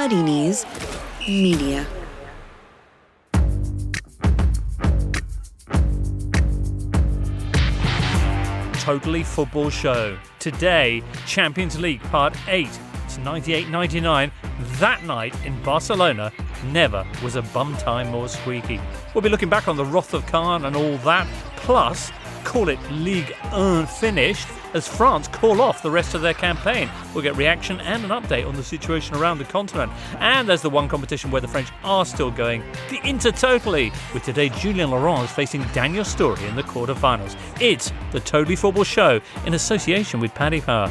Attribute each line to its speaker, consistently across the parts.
Speaker 1: Muddy Knees Media.
Speaker 2: Totally Football Show. Today, Champions League Part 8. It's 98 99. That night in Barcelona never was a bum time more squeaky. We'll be looking back on the wrath of Khan and all that, plus call it Ligue 1 finished as France call off the rest of their campaign. We'll get reaction and an update on the situation around the continent. And there's the one competition where the French are still going, the Intertotally, with today Julien Laurens facing Daniel Storey in the quarterfinals. It's the Totally Football Show in association with Paddy Power.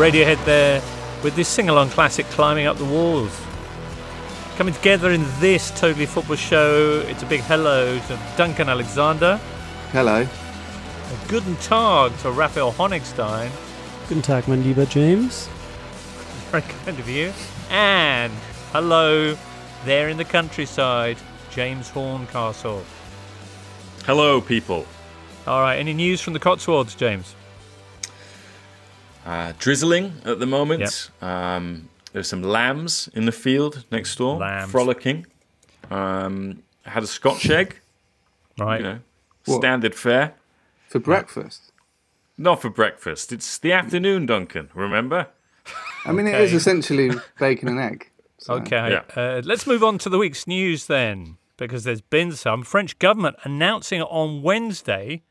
Speaker 2: Radiohead there with this sing along classic Climbing Up the Walls. Coming together in this Totally Football show, it's a big hello to Duncan Alexander.
Speaker 3: Hello.
Speaker 2: A guten Tag to Raphael Honigstein.
Speaker 4: Guten Tag, mein lieber James.
Speaker 2: Very kind of you. And hello there in the countryside, James Horncastle.
Speaker 5: Hello, people.
Speaker 2: All right, any news from the Cotswolds, James?
Speaker 5: Uh, drizzling at the moment. Yep. Um, there's some lambs in the field next door,
Speaker 2: lambs.
Speaker 5: frolicking. Um, had a Scotch egg,
Speaker 2: right?
Speaker 5: You know, standard fare
Speaker 3: for breakfast.
Speaker 5: Not for breakfast. It's the afternoon, Duncan. Remember?
Speaker 3: I mean, okay. it is essentially bacon and egg.
Speaker 2: So. Okay, yeah. uh, let's move on to the week's news then, because there's been some French government announcing on Wednesday,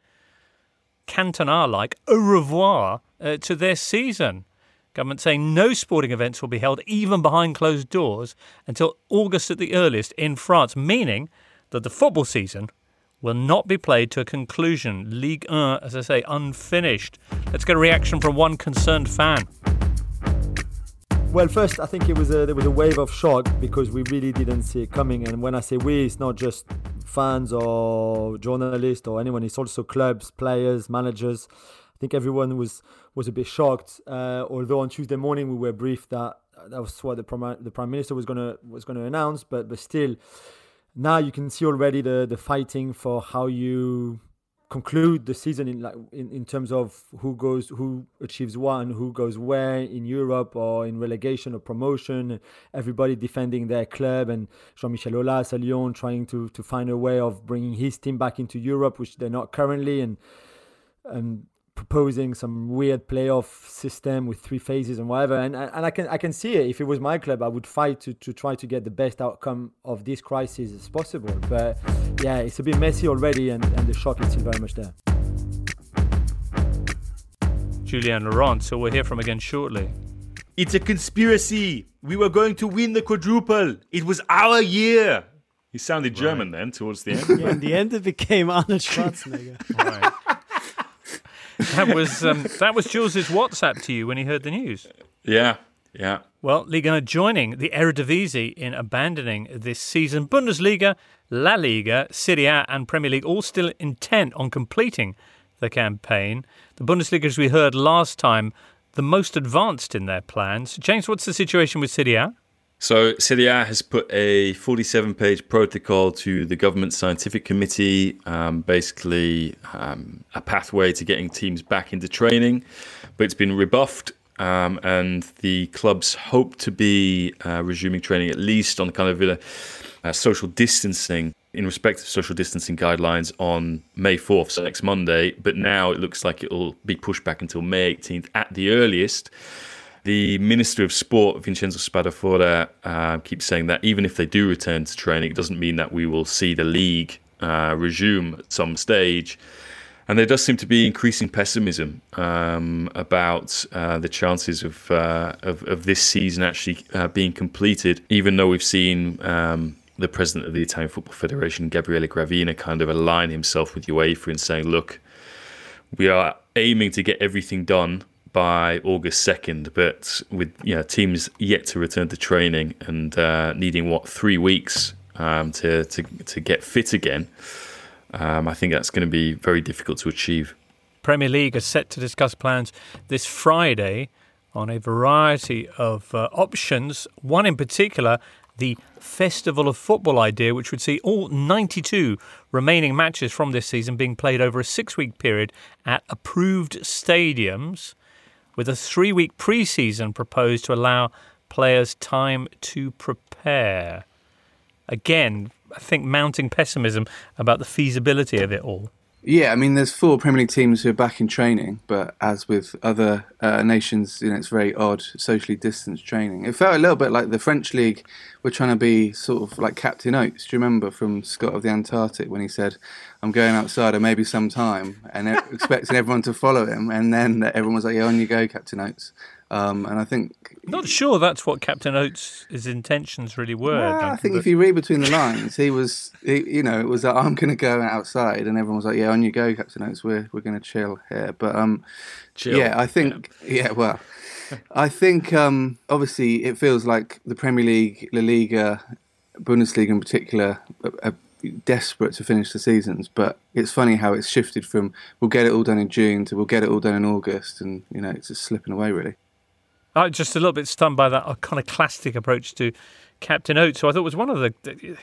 Speaker 2: Cantona like au revoir uh, to their season. Government saying no sporting events will be held even behind closed doors until August at the earliest in France, meaning that the football season will not be played to a conclusion. Ligue 1, as I say, unfinished. Let's get a reaction from one concerned fan.
Speaker 4: Well, first, I think it was a, there was a wave of shock because we really didn't see it coming. And when I say we, it's not just fans or journalists or anyone; it's also clubs, players, managers. I think everyone was was a bit shocked. Uh, although on Tuesday morning we were briefed that that was what the prime the prime minister was gonna was gonna announce, but but still, now you can see already the the fighting for how you conclude the season in like in, in terms of who goes who achieves one who goes where in Europe or in relegation or promotion everybody defending their club and Jean-Michel Aulas at Lyon trying to to find a way of bringing his team back into Europe which they're not currently and and proposing some weird playoff system with three phases and whatever. And and I can I can see it. If it was my club, I would fight to, to try to get the best outcome of this crisis as possible. But yeah, it's a bit messy already, and, and the shock is still very much there.
Speaker 2: Julien Laurens, so we'll hear from again shortly.
Speaker 5: It's a conspiracy. We were going to win the quadruple. It was our year. He sounded German right. then towards the end.
Speaker 4: Yeah, in the end, it became Arnold Schwarzenegger.
Speaker 2: right that was um, that was Jules's WhatsApp to you when he heard the news.
Speaker 5: Yeah, yeah.
Speaker 2: Well, Liga joining the Eredivisie in abandoning this season. Bundesliga, La Liga, Serie A, and Premier League all still intent on completing the campaign. The Bundesliga, as we heard last time, the most advanced in their plans. James, what's the situation with Serie A?
Speaker 5: So, Serie A has put a 47 page protocol to the government scientific committee, um, basically um, a pathway to getting teams back into training, but it's been rebuffed. Um, and the clubs hope to be uh, resuming training at least on kind of a social distancing in respect of social distancing guidelines on May 4th, so next Monday. But now it looks like it'll be pushed back until May 18th at the earliest. The Minister of Sport, Vincenzo Spadafora, uh, keeps saying that even if they do return to training, it doesn't mean that we will see the league uh, resume at some stage. And there does seem to be increasing pessimism um, about uh, the chances of, uh, of, of this season actually uh, being completed, even though we've seen um, the president of the Italian Football Federation, Gabriele Gravina, kind of align himself with UEFA and saying, look, we are aiming to get everything done by August 2nd, but with you know, teams yet to return to training and uh, needing what three weeks um, to, to to get fit again, um, I think that's going to be very difficult to achieve.
Speaker 2: Premier League is set to discuss plans this Friday on a variety of uh, options. One in particular, the Festival of Football idea, which would see all 92 remaining matches from this season being played over a six week period at approved stadiums, with a three week pre season proposed to allow players time to prepare. Again, I think mounting pessimism about the feasibility of it all.
Speaker 3: Yeah, I mean, there's four Premier League teams who are back in training, but as with other uh, nations, you know, it's very odd socially distanced training. It felt a little bit like the French league were trying to be sort of like Captain Oates. Do you remember from Scott of the Antarctic when he said, "I'm going outside, or maybe some time," and expecting everyone to follow him, and then everyone was like, "Yeah, on you go, Captain Oates." Um, and I think
Speaker 2: not sure that's what Captain Oates' intentions really were.
Speaker 3: Well, I think if you read between the lines, he was, he, you know, it was like, I'm going to go outside, and everyone was like, "Yeah, on you go, Captain Oates. We're we're going to chill here." But um,
Speaker 5: chill.
Speaker 3: yeah, I think, yeah, yeah well, I think um, obviously it feels like the Premier League, La Liga, Bundesliga in particular. Are desperate to finish the seasons, but it's funny how it's shifted from we'll get it all done in June to we'll get it all done in August, and you know it's just slipping away really.
Speaker 2: I was just a little bit stunned by that iconoclastic approach to Captain Oates, who I thought was one of the. the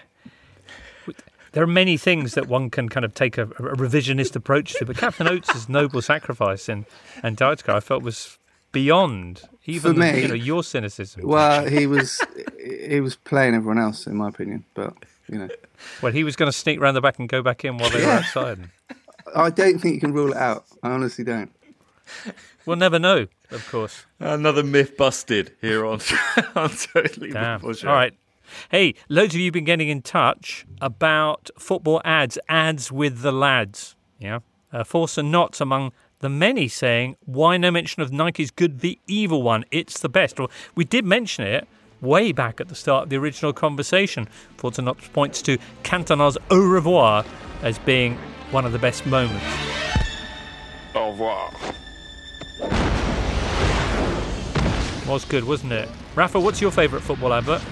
Speaker 2: there are many things that one can kind of take a, a revisionist approach to, but Captain Oates' noble sacrifice in Antarctica, I felt was beyond even
Speaker 3: For me,
Speaker 2: you know, your cynicism.
Speaker 3: Well, he was he was playing everyone else, in my opinion, but you know.
Speaker 2: Well, he was going to sneak around the back and go back in while they were outside.
Speaker 3: I don't think you can rule it out. I honestly don't.
Speaker 2: We'll never know, of course.
Speaker 5: Another myth busted here on, on Totally
Speaker 2: Damn. All right. Hey, loads of you have been getting in touch about football ads, ads with the lads. Yeah. Uh, force and knots among the many saying, why no mention of Nike's Good the Evil one? It's the best. Well, we did mention it way back at the start of the original conversation. Force and knots points to Cantona's Au revoir as being one of the best moments.
Speaker 5: Au revoir.
Speaker 2: Was good, wasn't it? Rafa, what's your favourite football advert?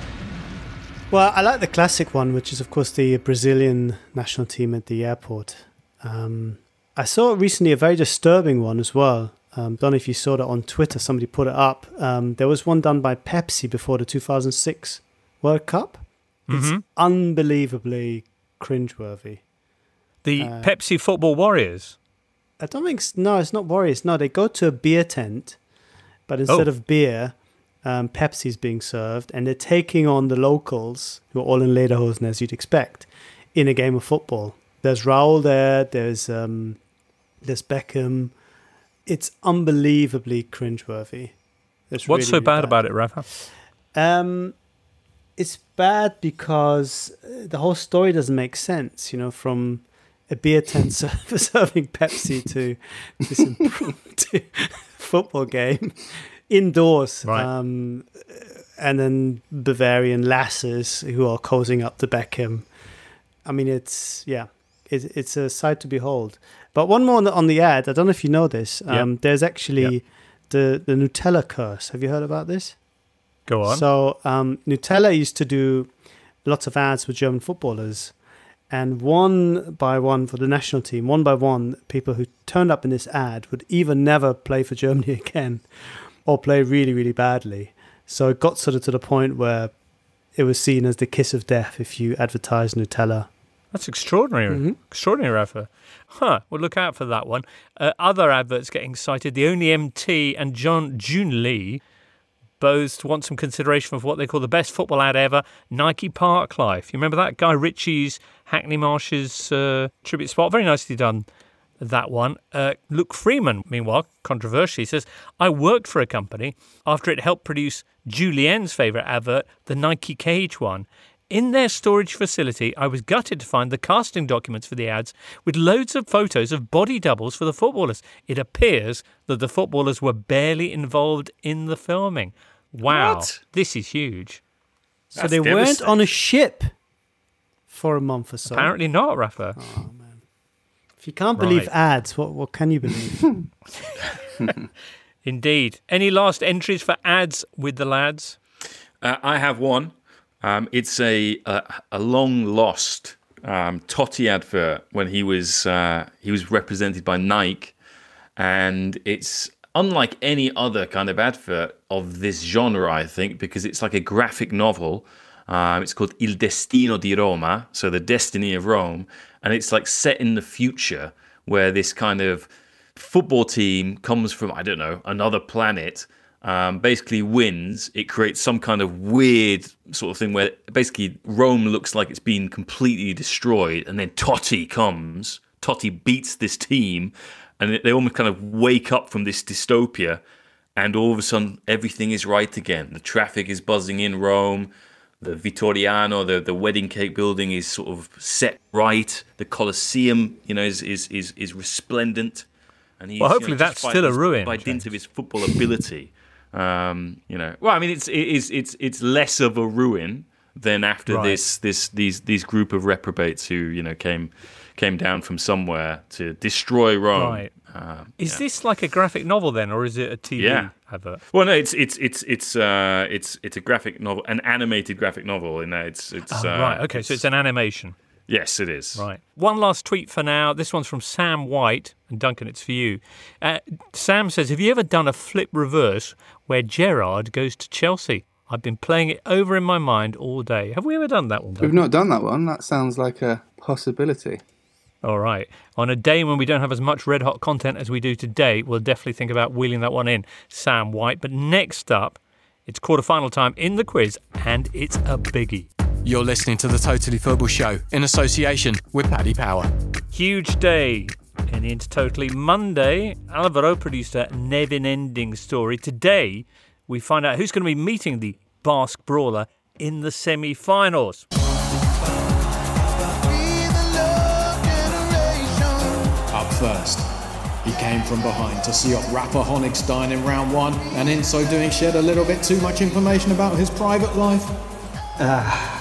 Speaker 6: Well, I like the classic one, which is, of course, the Brazilian national team at the airport. Um, I saw recently a very disturbing one as well. Um, don't know if you saw that on Twitter. Somebody put it up. Um, there was one done by Pepsi before the 2006 World Cup. It's
Speaker 2: Mm-hmm.
Speaker 6: unbelievably cringeworthy.
Speaker 2: The
Speaker 6: Uh,
Speaker 2: Pepsi Football Warriors.
Speaker 6: I don't think. No, it's not Warriors. No, they go to a beer tent, but instead
Speaker 2: Oh.
Speaker 6: of beer, um, Pepsi's being served, and they're taking on the locals, who are all in lederhosen as you'd expect, in a game of football. There's Raul there. There's um, there's Beckham. It's unbelievably cringeworthy. It's
Speaker 2: What's
Speaker 6: really,
Speaker 2: so
Speaker 6: really
Speaker 2: bad, about it, Rafa?
Speaker 6: Um, it's bad because the whole story doesn't make sense. You know, from a beer tent ser- serving Pepsi to this impromptu football game indoors,
Speaker 2: Right.
Speaker 6: um, and then Bavarian lasses who are causing up to Beckham. I mean, it's yeah, it's it's a sight to behold. But one more on the, on the ad. I don't know if you know this.
Speaker 2: Yep.
Speaker 6: Um, There's actually
Speaker 2: Yep.
Speaker 6: the the Nutella curse. Have you heard about this?
Speaker 2: Go on.
Speaker 6: So um, Nutella used to do lots of ads with German footballers, and one by one for the national team, one by one, people who turned up in this ad would either never play for Germany again, or play really really badly. So it got sort of to the point where it was seen as the kiss of death if you advertise Nutella.
Speaker 2: That's extraordinary.
Speaker 6: Mhm.
Speaker 2: Extraordinary, Rafa. Huh. Well, look out for that one. Uh, other adverts getting cited. The Only MT and John June Lee both want some consideration of what they call the best football ad ever Nike Park Life. You remember that? Guy Ritchie's Hackney Marshes uh, tribute spot? Very nicely done, that one. Uh, Luke Freeman, meanwhile, controversially, says, I worked for a company after it helped produce Julien's favourite advert, the Nike Cage one. In their storage facility, I was gutted to find the casting documents for the ads with loads of photos of body doubles for the footballers. It appears that the footballers were barely involved in the filming. Wow.
Speaker 5: What?
Speaker 2: This is huge.
Speaker 6: So they weren't on a ship for a month or so.
Speaker 2: Apparently not, Rafa. Oh, man.
Speaker 6: If you can't believe ads, what what can you believe?
Speaker 2: Indeed. Any last entries for ads with the lads?
Speaker 5: Uh, I have one. Um, it's a, a, a long lost um, Totti advert when he was uh, he was represented by Nike, and it's unlike any other kind of advert of this genre, I think, because it's like a graphic novel. Um, it's called Il Destino di Roma, so the destiny of Rome, and it's like set in the future where this kind of football team comes from I don't know another planet. Um, basically wins, it creates some kind of weird sort of thing where basically Rome looks like it's been completely destroyed, and then Totti comes. Totti beats this team, and they almost kind of wake up from this dystopia, and all of a sudden everything is right again. The traffic is buzzing in Rome. The Vittoriano, the, the wedding cake building is sort of set right. The Colosseum, you know, is is is, is resplendent. And he's,
Speaker 2: Well,
Speaker 5: you know,
Speaker 2: hopefully that's still a
Speaker 5: his-
Speaker 2: ruin,
Speaker 5: by dint of his football ability. Um, you know, well, I mean, it's it is it's it's less of a ruin than after
Speaker 2: Right.
Speaker 5: this this these these group of reprobates who you know came came down from somewhere to destroy Rome.
Speaker 2: Right.
Speaker 5: Um,
Speaker 2: Is
Speaker 5: yeah.
Speaker 2: this like a graphic novel then, or is it a TV
Speaker 5: Yeah.
Speaker 2: advert?
Speaker 5: Well, no, it's it's it's it's uh, it's it's a graphic novel, an animated graphic novel. In that, it's it's
Speaker 2: Oh,
Speaker 5: uh,
Speaker 2: right. Okay. So it's an animation.
Speaker 5: yes, it is.
Speaker 2: Right. One last tweet for now. This one's from Sam White. And Duncan, it's for you. Uh, Sam says Have you ever done a flip reverse where Gerard goes to Chelsea? I've been playing it over in my mind all day. Have we ever done that one?
Speaker 3: We've not done that one. That sounds like a possibility.
Speaker 2: All right. On a day when we don't have as much red hot content as we do today, we'll definitely think about wheeling that one in, Sam White. But next up, it's quarter-final time in the quiz, and it's a biggie.
Speaker 7: You're listening to the Totally Football Show in association with Paddy Power.
Speaker 2: Huge day in the Intertotally. Monday, Alvaro produced a never-ending story. Today, we find out who's going to be meeting the Basque Brawler in the semi-finals.
Speaker 8: Up first, he came from behind to see off Rafa Honigstein in round one, and in so doing shed a little bit too much information about his private life. Ah.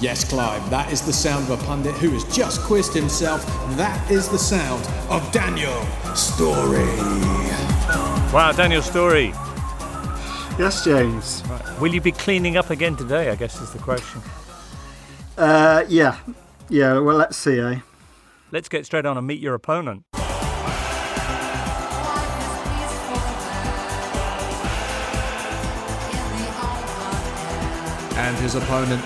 Speaker 8: Yes, Clive, that is the sound of a pundit who has just quizzed himself. That is the sound of Daniel Storey.
Speaker 2: Wow, Daniel Storey.
Speaker 9: Yes, James.
Speaker 2: Will you be cleaning up again today? I guess is the question.
Speaker 9: Uh, yeah, yeah. Well, let's see, eh?
Speaker 2: Let's get straight on and meet your opponent.
Speaker 8: And his opponent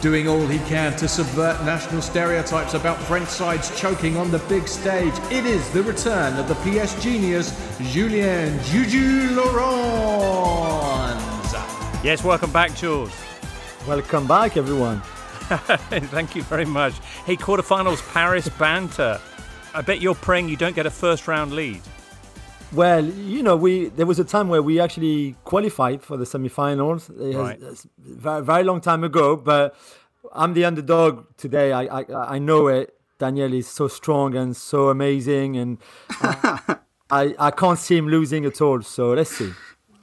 Speaker 8: doing all he can to subvert national stereotypes about French sides choking on the big stage. It is the return of the PS genius, Julien Juju Laurens.
Speaker 2: Yes, welcome back, Jules.
Speaker 4: Welcome back, everyone.
Speaker 2: Thank you very much. Hey, quarterfinals, Paris banter. I bet you're praying you don't get a first round lead.
Speaker 4: Well, you know, we there was a time where we actually qualified for the semi-finals. It has-
Speaker 2: Right.
Speaker 4: it's very, very long time ago, but I'm the underdog today. I, I I know it. Daniel is so strong and so amazing, and I, uh, I I can't see him losing at all. So let's see.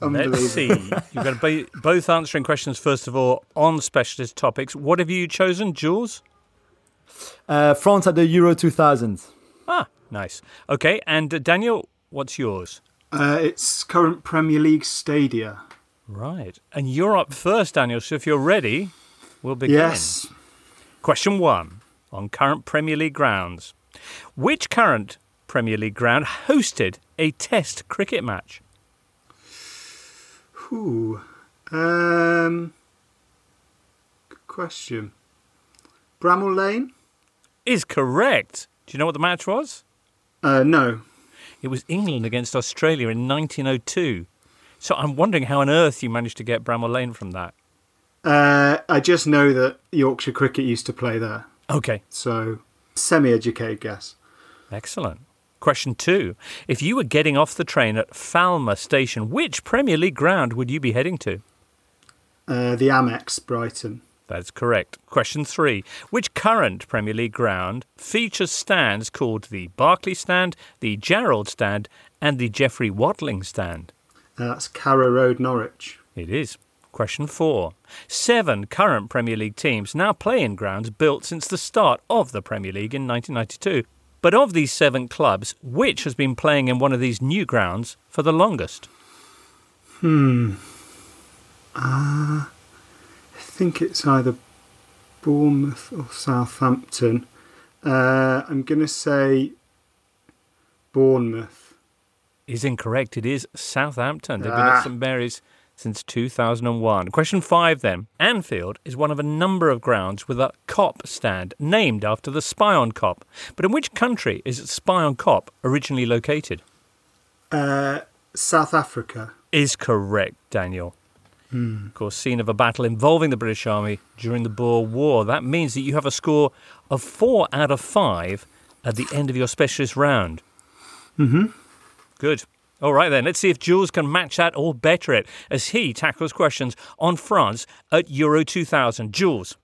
Speaker 2: Let's see. You're going to be both answering questions, first of all, on specialist topics. What have you chosen, Jules?
Speaker 4: Uh, France at the Euro 2000.
Speaker 2: Ah, nice. Okay, and uh, Daniel, what's yours?
Speaker 9: Uh, it's current Premier League stadia.
Speaker 2: Right. And you're up first, Daniel, so if you're ready, we'll begin.
Speaker 9: Yes.
Speaker 2: Question one on current Premier League grounds. Which current Premier League ground hosted a Test cricket match?
Speaker 9: Ooh. Um. Good question. Bramall Lane?
Speaker 2: Is correct. Do you know what the match was?
Speaker 9: Uh, no.
Speaker 2: It was England against Australia in 1902. So I'm wondering how on earth you managed to get Bramall Lane from that.
Speaker 9: Uh, I just know that Yorkshire Cricket used to play there,
Speaker 2: Okay,
Speaker 9: so semi-educated guess.
Speaker 2: excellent. Question two. If you were getting off the train at Falmer Station, which Premier League ground would you be heading to?
Speaker 9: Uh, the Amex Brighton.
Speaker 2: That's correct. Question three. Which current Premier League ground features stands called the Barclay Stand, the Gerald Stand, and the Geoffrey Watling Stand?
Speaker 9: Uh, that's Carrow Road, Norwich.
Speaker 2: It is. Question four. Seven current Premier League teams now play in grounds built since the start of the Premier League in 1992. But of these seven clubs, which has been playing in one of these new grounds for the longest?
Speaker 9: Hmm. Uh, I think it's either Bournemouth or Southampton. Uh, I'm going to say Bournemouth.
Speaker 2: Is incorrect. It is Southampton. They've been
Speaker 9: Ah.
Speaker 2: at St Mary's since 2001. Question five then. Anfield is one of a number of grounds with a Kop stand named after the Spion Kop. But in which country is Spion Kop originally located?
Speaker 9: Uh, South Africa.
Speaker 2: Is correct, Daniel.
Speaker 9: Hmm.
Speaker 2: Of course, scene of a battle involving the British Army during the Boer War. That means that you have a score of four out of five at the end of your specialist round.
Speaker 9: Mm-hmm.
Speaker 2: Good. All right then, let's see if Jules can match that or better it as he tackles questions on France at Euro 2000. Jules,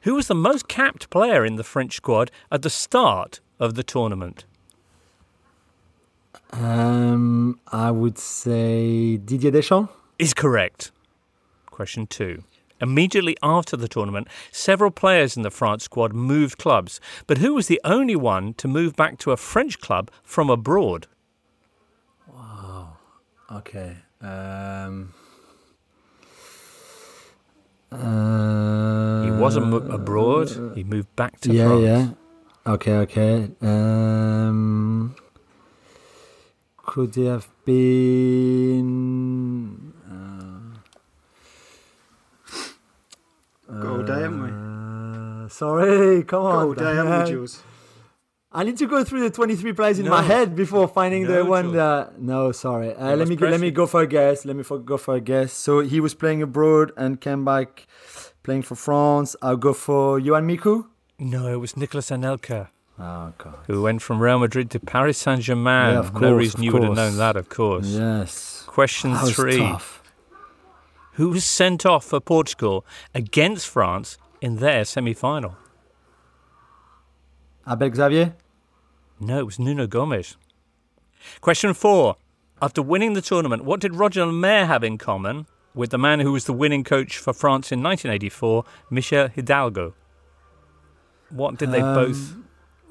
Speaker 2: who was the most capped player in the French squad at the start of the tournament?
Speaker 4: Um, I would say Didier Deschamps.
Speaker 2: Is correct. Question two. Immediately after the tournament, several players in the France squad moved clubs, but who was the only one to move back to a French club from abroad?
Speaker 4: Okay. Um, uh,
Speaker 2: He wasn't mo- abroad, he moved back to
Speaker 4: yeah,
Speaker 2: France.
Speaker 4: yeah. Okay, okay. Um, could it have been? Uh,
Speaker 9: Got all day, haven't we?
Speaker 4: uh, Sorry, come on.
Speaker 9: all day, haven't we,
Speaker 4: Dan.
Speaker 9: Jules?
Speaker 4: I need to go through the 23 players in my head before finding
Speaker 2: No,
Speaker 4: the one that. No, sorry. Uh, let me go, let me go for a guess. Let me for, go for a guess. So he was playing abroad and came back playing for France. I'll go for Johan Micoud.
Speaker 2: No, it was Nicolas Anelka,
Speaker 4: Oh God.
Speaker 2: who went from Real Madrid to Paris Saint Germain.
Speaker 4: Yeah, of
Speaker 2: no
Speaker 4: course,
Speaker 2: reason
Speaker 4: of
Speaker 2: you would have known that, of course.
Speaker 4: Yes.
Speaker 2: Question
Speaker 4: That was
Speaker 2: three.
Speaker 4: tough.
Speaker 2: Who was sent off for Portugal against France in their semi final?
Speaker 4: Abel Xavier.
Speaker 2: No, it was Nuno Gomes. Question four. After winning the tournament, what did Roger Lemerre have in common with the man who was the winning coach for France in 1984, Michel Hidalgo? What did they
Speaker 4: Um,
Speaker 2: both?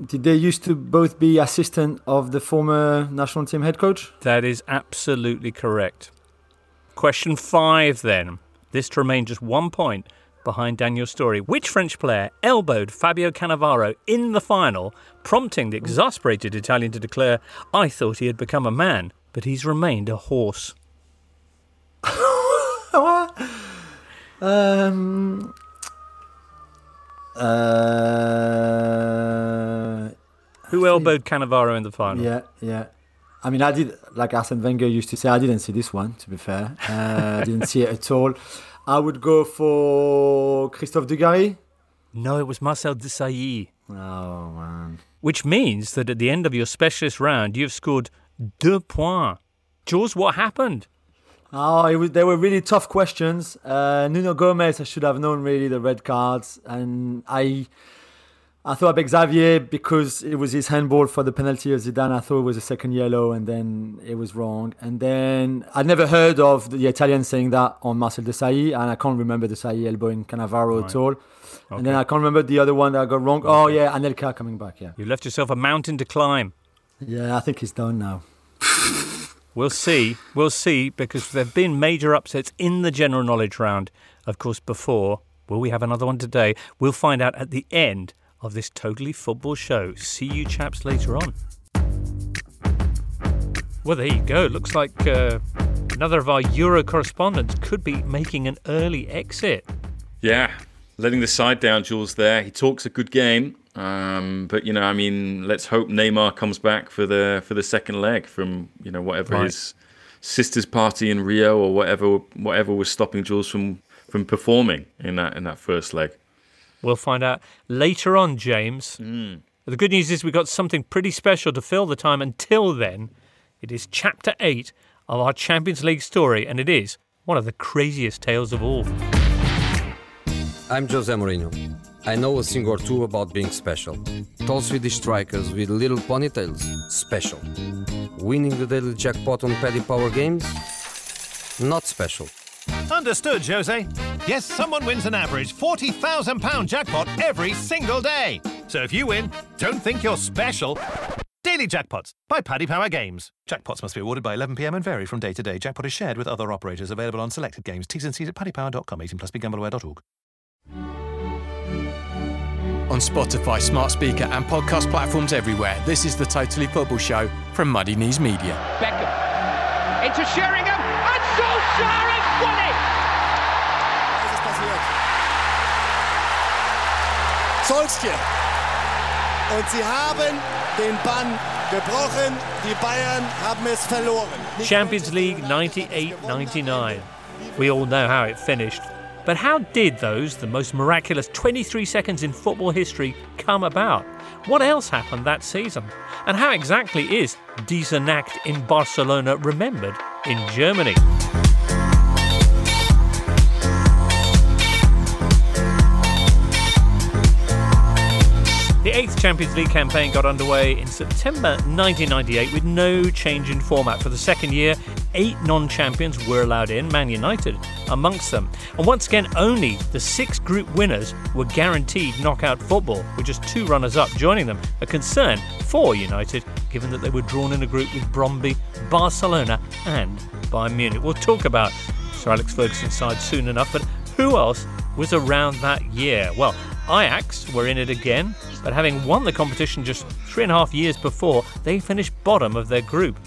Speaker 4: Did they used to both be assistant of the former national team head coach?
Speaker 2: That is absolutely correct. Question five, then. This to remain just one point behind Daniel's story. Which French player elbowed Fabio Cannavaro in the final, prompting the exasperated Italian to declare, I thought he had become a man, but he's remained a horse?
Speaker 4: Um. Uh,
Speaker 2: Who elbowed Cannavaro in the final?
Speaker 4: yeah, yeah. I mean, I did, like Arsene Wenger used to say, I didn't see this one, to be fair. Uh, I didn't see it at all. I would go for Christophe Dugarry.
Speaker 2: No, it was Marcel Desailly.
Speaker 4: Oh, man.
Speaker 2: Which means that at the end of your specialist round, you've scored deux points. Jules, what happened?
Speaker 4: Oh, it was, they were really tough questions. Uh, Nuno Gomes, I should have known really the red cards, and I, I thought about Xavier because it was his handball for the penalty of Zidane. I thought it was a second yellow, and then it was wrong. And then I'd never heard of the Italian saying that on Marcel Desailly, and I can't remember Desailly elbowing Cannavaro at all. And then I can't remember the other one that I got wrong. Oh yeah, Anelka coming back. Yeah,
Speaker 2: You left yourself a mountain to climb.
Speaker 4: yeah, I think he's done now.
Speaker 2: We'll see. We'll see because there have been major upsets in the general knowledge round, of course, before. Will we have another one today? We'll find out at the end of this totally football show. See you chaps later on. Well, there you go. Looks like uh, another of our Euro correspondents could be making an early exit.
Speaker 5: Yeah, letting the side down, Jules. There, he talks a good game, um, but you know, I mean, let's hope Neymar comes back for the for the second leg from you know whatever
Speaker 2: Right.
Speaker 5: his sister's party in Rio or whatever whatever was stopping Jules from from performing in that in that first leg.
Speaker 2: We'll find out later on, James. Hmm. The good news is we've got something pretty special to fill the time until then. It is chapter 8 of our Champions League story, and it is one of the craziest tales of all.
Speaker 10: I'm Jose Mourinho. I know a thing or two about being special. Tall Swedish strikers with little ponytails, special. Winning the daily jackpot on Paddy Power games, not special.
Speaker 11: Understood, Jose. Yes, someone wins an average £40,000 jackpot every single day. So if you win, don't think you're special. Daily Jackpots by Paddy Power Games. Jackpots must be awarded by 11pm and vary from day to day. Jackpot is shared with other operators available on selected games. T's and C's at paddypower.com. 18 plus BeGambleAware.org.
Speaker 7: On Spotify, smart speaker, and podcast platforms everywhere, this is the Totally Football Show from Muddy Knees Media.
Speaker 12: Beckham into Sheringham and Solskjaer has won it!
Speaker 13: Solskjaer. Und sie haben den Bann gebrochen. Die Bayern haben es verloren.
Speaker 2: Champions League 98 99. We all know how it finished. But how did those, the most miraculous 23 seconds in football history, come about? What else happened that season? And how exactly is Diese Nacht in Barcelona remembered in Germany? The eighth Champions League campaign got underway in September 1998 with no change in format. For the second year, eight non champions were allowed in, Man United amongst them. And once again, only the six group winners were guaranteed knockout football, with just two runners up joining them. A concern for United, given that they were drawn in a group with Brøndby, Barcelona, and Bayern Munich. We'll talk about Sir Alex Ferguson's side soon enough, but who else was around that year? Well, Ajax were in it again, but having won the competition just three and a half years before, they finished bottom of their group.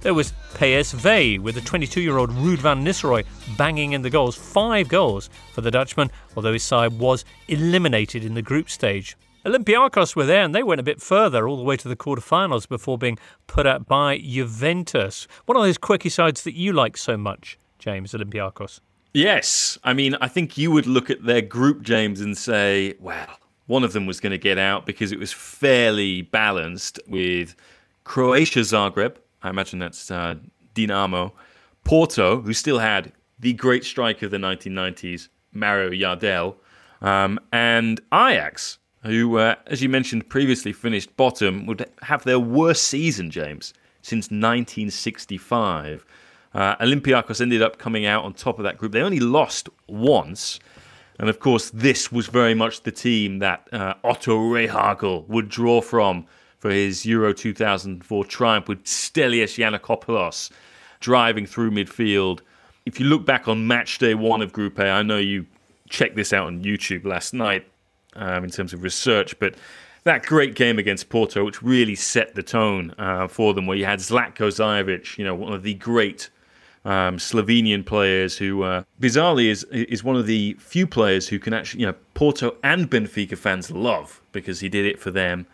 Speaker 2: There was PSV with the 22 year old Ruud van Nistelrooy banging in the goals, five goals for the Dutchman, although his side was eliminated in the group stage. Olympiacos were there and they went a bit further, all the way to the quarterfinals before being put out by Juventus. One of those quirky sides that you like so much, James, Olympiacos.
Speaker 5: Yes. I mean, I think you would look at their group, James, and say, well, one of them was going to get out because it was fairly balanced with Croatia Zagreb. I imagine that's uh, Dinamo. Porto, who still had the great striker of the 1990s, Mario Jardel. Um, and Ajax, who, uh, as you mentioned previously, finished bottom, would have their worst season, James, since 1965. Uh, Olympiacos ended up coming out on top of that group. They only lost once. And of course, this was very much the team that uh, Otto Rehhagel would draw from for his Euro 2004 triumph with Stelios Yiannakopoulos driving through midfield. If you look back on match day one of Group A, I know you checked this out on YouTube last night um, in terms of research, but that great game against Porto, which really set the tone uh, for them, where you had Zlatko Zahovič, you know, one of the great um, Slovenian players who, uh, bizarrely, is is one of the few players who can actually, you know, Porto and Benfica fans love because he did it for them.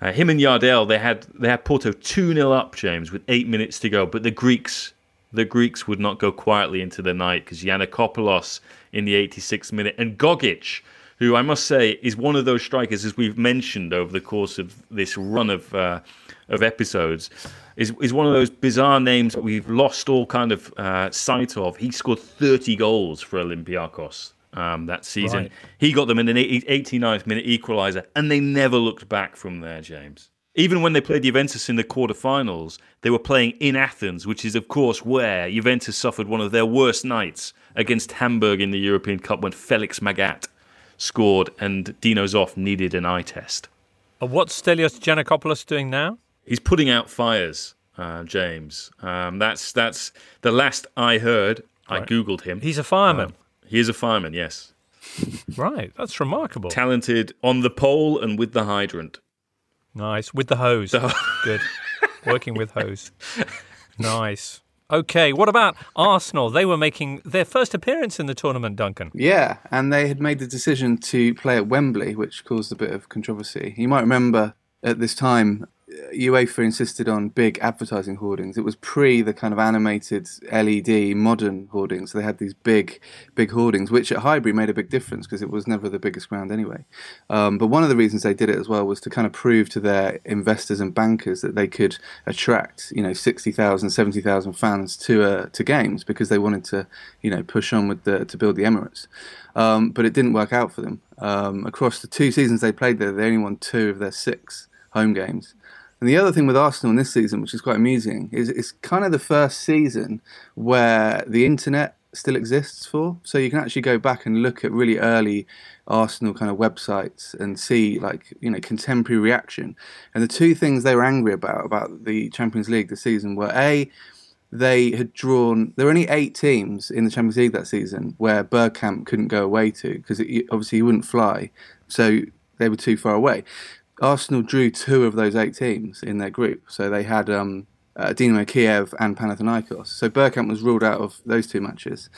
Speaker 5: Uh, him and Jardel, they had they had Porto two 0 up, James, with eight minutes to go. But the Greeks, the Greeks would not go quietly into the night because Yiannakopoulos in the 86th minute and Gogic, who I must say is one of those strikers, as we've mentioned over the course of this run of uh, of episodes, is is one of those bizarre names that we've lost all kind of uh, sight of. He scored 30 goals for Olympiacos um, that season.
Speaker 2: Right.
Speaker 5: He got them in an 89th minute equaliser, and they never looked back from there, James. Even when they played Juventus in the quarterfinals, they were playing in Athens, which is, of course, where Juventus suffered one of their worst nights against Hamburg in the European Cup when Felix Magath scored and Dino Zoff needed an eye test.
Speaker 2: And what's Stelios Giannakopoulos doing now?
Speaker 5: He's putting out fires, uh, James. Um, that's that's the last I heard. I googled him.
Speaker 2: He's a fireman.
Speaker 5: Um, he is a fireman, yes.
Speaker 2: Right, that's remarkable.
Speaker 5: Talented on the pole and with the hydrant.
Speaker 2: Nice. With the hose. Good. Working with hose. Nice. Okay, what about Arsenal? They were making their first appearance in the tournament, Duncan.
Speaker 3: Yeah, and they had made the decision to play at Wembley, which caused a bit of controversy. You might remember at this time, UEFA insisted on big advertising hoardings. It was pre the kind of animated LED modern hoardings. They had these big, big hoardings, which at Highbury made a big difference because it was never the biggest ground anyway. Um, but one of the reasons they did it as well was to kind of prove to their investors and bankers that they could attract, you know, 60,000, 70,000 fans to uh, to games because they wanted to, you know, push on with the to build the Emirates. Um, but it didn't work out for them. Um, across the two seasons they played there, they only won two of their six home games. And the other thing with Arsenal in this season, which is quite amusing, is it's kind of the first season where the internet still exists for. So you can actually go back and look at really early Arsenal kind of websites and see like you know contemporary reaction. And the two things they were angry about about the Champions League this season were a they had drawn. There were only eight teams in the Champions League that season where Bergkamp couldn't go away to because obviously he wouldn't fly, so they were too far away. Arsenal drew two of those eight teams in their group, so they had um, uh, Dinamo Kiev and Panathinaikos. So Bergkamp was ruled out of those two matches.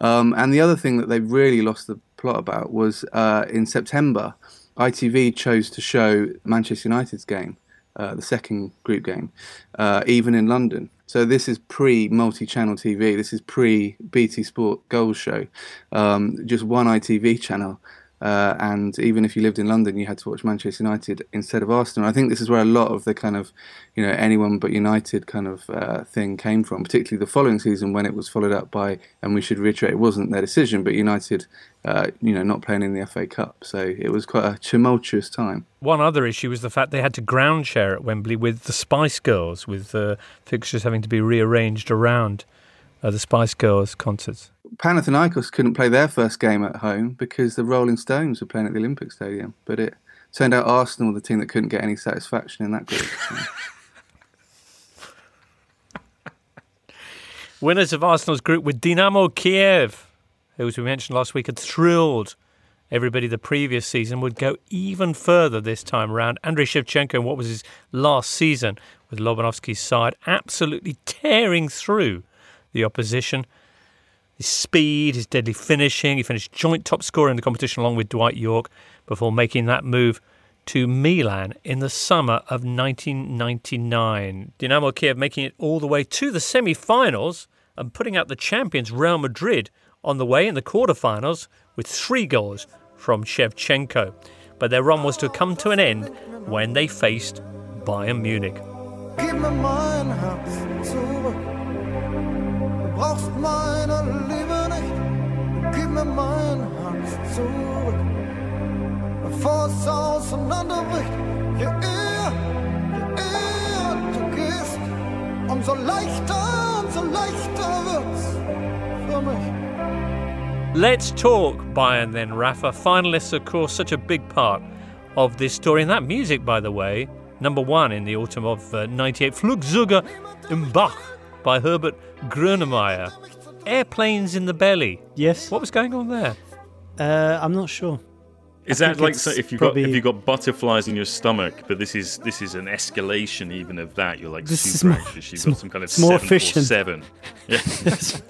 Speaker 3: Um, and the other thing that they really lost the plot about was uh, in September, ITV chose to show Manchester United's game, uh, the second group game, uh, even in London. So this is pre multi-channel TV. This is pre BT Sport Goals show. Um, just one ITV channel. Uh, and even if you lived in London, you had to watch Manchester United instead of Arsenal. I think this is where a lot of the kind of, you know, anyone but United kind of uh, thing came from, particularly the following season when it was followed up by, and we should reiterate, it wasn't their decision, but United, uh, you know, not playing in the FA Cup. So it was quite a tumultuous time.
Speaker 2: One other issue was the fact they had to ground share at Wembley with the Spice Girls, with uh, fixtures having to be rearranged around uh, the Spice Girls concerts.
Speaker 3: Panathinaikos couldn't play their first game at home because the Rolling Stones were playing at the Olympic Stadium. But it turned out Arsenal were the team that couldn't get any satisfaction in that group.
Speaker 2: Winners of Arsenal's group with Dinamo Kiev, who, as we mentioned last week, had thrilled everybody the previous season, would go even further this time around. Andrei Shevchenko, in what was his last season with Lobanovsky's side, absolutely tearing through the opposition. His speed, his deadly finishing. He finished joint top scorer in the competition along with Dwight Yorke before making that move to Milan in the summer of 1999. Dynamo Kiev making it all the way to the semi finals and putting out the champions Real Madrid on the way in the quarter-finals with three goals from Shevchenko. But their run was to come to an end when they faced Bayern Munich umso leichter, umso leichter wird's für mich. Let's talk Bayern then, Rafa. Finalists, of course, such a big part of this story. And that music, by the way, number one in the autumn of uh, 98, Flugzeuge im Bauch by Herbert Grönemeyer. Airplanes in the belly.
Speaker 6: Yes.
Speaker 2: What was going on there?
Speaker 6: Uh, I'm not sure.
Speaker 5: Is I that like so if you got if you got butterflies in your stomach? But this is this is an escalation even of that. You're like this super anxious. You've got some kind of
Speaker 6: more
Speaker 5: seven
Speaker 6: efficient.
Speaker 5: seven.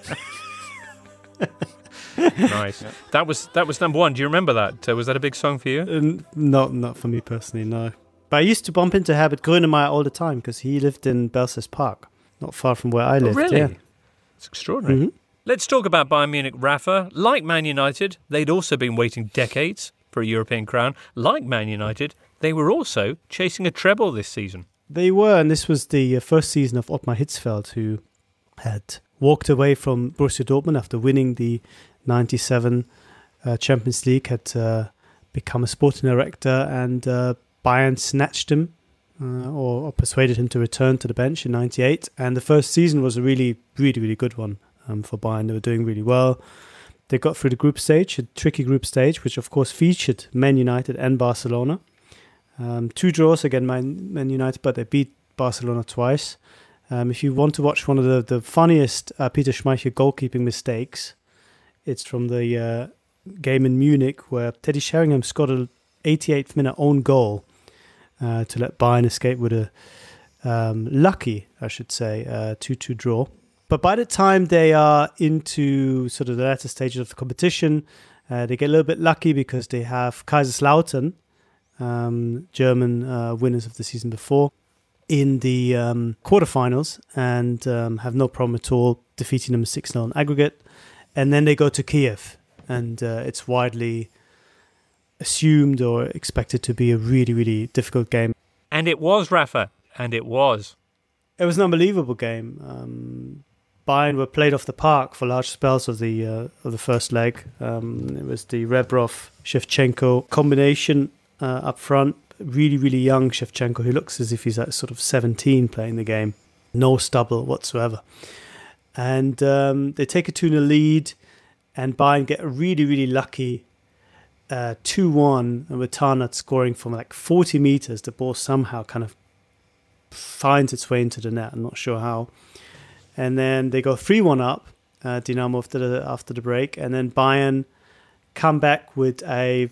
Speaker 5: Yeah.
Speaker 2: nice. That was that was number one. Do you remember that? Uh, was that a big song for you?
Speaker 6: Uh, not not for me personally, no. But I used to bump into Herbert Grönemeyer all the time because he lived in Belsize Park not far from where I live.
Speaker 2: Oh, really?
Speaker 6: Yeah.
Speaker 2: It's extraordinary.
Speaker 6: Mm-hmm.
Speaker 2: Let's talk about Bayern Munich, Rafa. Like Man United, they'd also been waiting decades for a European crown. Like Man United, they were also chasing a treble this season.
Speaker 6: They were, and this was the uh, first season of Ottmar Hitzfeld, who had walked away from Borussia Dortmund after winning the 97 uh, Champions League, had uh, become a sporting director, and uh, Bayern snatched him uh, or, or, persuaded him to return to the bench in '98. And the first season was a really, really, really good one um, for Bayern. They were doing really well. They got through the group stage, a tricky group stage, which of course featured Man United and Barcelona. Um, two draws against Man, Man, United, but they beat Barcelona twice. Um, if you want to watch one of the, the funniest uh, Peter Schmeichel goalkeeping mistakes, it's from the uh, game in Munich where Teddy Sheringham scored an 88th minute own goal uh, to let Bayern escape with a um, lucky, I should say, uh, 2 2 draw. But by the time they are into sort of the latter stages of the competition, uh, they get a little bit lucky because they have Kaiserslautern, um, German uh, winners of the season before, in the um, quarterfinals and um, have no problem at all defeating them 6 0 on aggregate. And then they go to Kiev, and uh, it's widely assumed or expected to be a really, really difficult game.
Speaker 2: And it was, Rafa. And it was.
Speaker 6: It was an unbelievable game. Um, Bayern were played off the park for large spells of the uh, of the first leg. Um, it was the Rebrov Shevchenko combination uh, up front. Really, really young Shevchenko, who looks as if he's at sort of 17 playing the game. No stubble whatsoever. and um, they take a 2 0 lead, and Bayern get really, really lucky. Uh, 2 1, and with Tarnat scoring from like 40 meters, the ball somehow kind of finds its way into the net. I'm not sure how. And then they go 3 1 up, uh, Dynamo after the, after the break, and then Bayern come back with a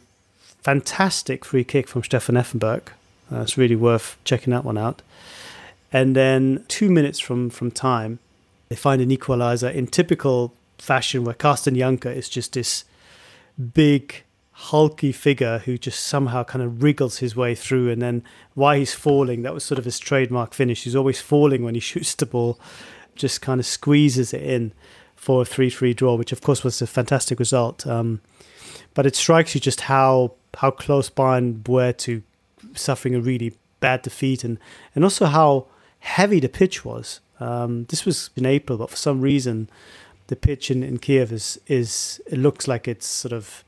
Speaker 6: fantastic free kick from Stefan Effenberg. Uh, it's really worth checking that one out. And then two minutes from, from time, they find an equalizer in typical fashion where Carsten Jancker is just this big, hulky figure who just somehow kind of wriggles his way through. And then why he's falling, that was sort of his trademark finish. He's always falling when he shoots the ball, just kind of squeezes it in for a 3 3 draw, which of course was a fantastic result. Um, but it strikes you just how how close Bayern were to suffering a really bad defeat and, and also how heavy the pitch was. Um, this was in April, but for some reason, the pitch in, in Kiev is is it looks like it's sort of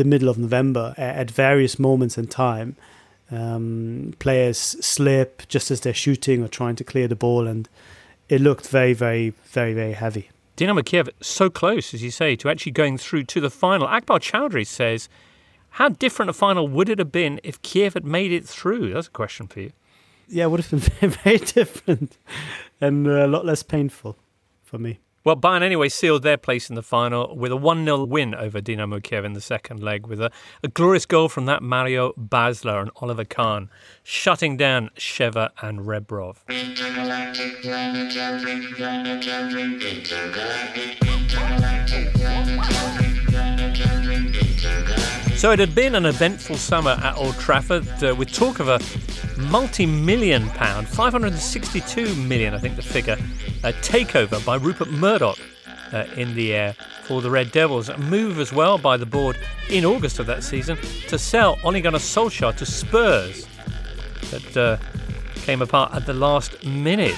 Speaker 6: the middle of November at, various moments in time. Um, players slip just as they're shooting or trying to clear the ball, and it looked very, very, very, very heavy.
Speaker 2: Dynamo Kiev so close, as you say, to actually going through to the final. Akbar Chowdhury says, "How different a final would it have been if Kiev had made it through?" That's a question for you
Speaker 6: yeah, it would have been very, very different and a lot less painful for me.
Speaker 2: Well, Bayern anyway sealed their place in the final with a 1 0 win over Dynamo Kiev in the second leg with a, a, glorious goal from that Mario Basler and Oliver Kahn, shutting down Sheva and Rebrov. So it had been an eventful summer at Old Trafford uh, with talk of a multi million pound, 562 million, I think the figure, uh, takeover by Rupert Murdoch uh, in the air for the Red Devils. A move as well by the board in August of that season to sell Ole Gunnar Solskjaer to Spurs. That uh, came apart at the last minute.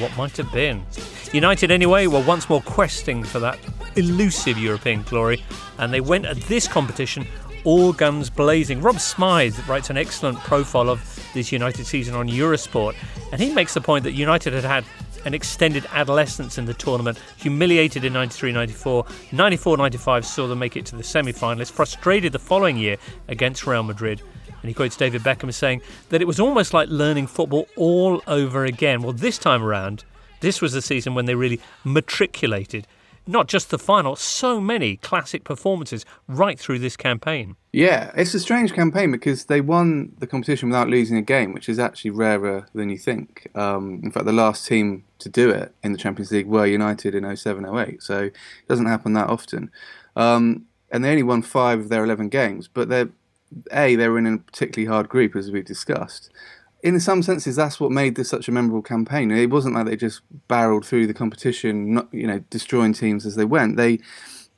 Speaker 2: What might have been? United, anyway, were once more questing for that elusive European glory, and they went at this competition all guns blazing. Rob Smythe writes an excellent profile of this United season on Eurosport, and he makes the point that United had had an extended adolescence in the tournament, humiliated in 93 94. 94 95 saw them make it to the semi finalists, frustrated the following year against Real Madrid. And he quotes David Beckham as saying that it was almost like learning football all over again. Well, this time around, this was the season when they really matriculated not just the final, so many classic performances right through this campaign.
Speaker 3: Yeah, it's a strange campaign because they won the competition without losing a game, which is actually rarer than you think. Um, in fact, the last team to do it in the Champions League were United in 07 08, so it doesn't happen that often. Um, and they only won five of their 11 games, but they're a they were in a particularly hard group as we've discussed, in some senses, that's what made this such a memorable campaign. It wasn't like they just barreled through the competition, not, you know, destroying teams as they went. They,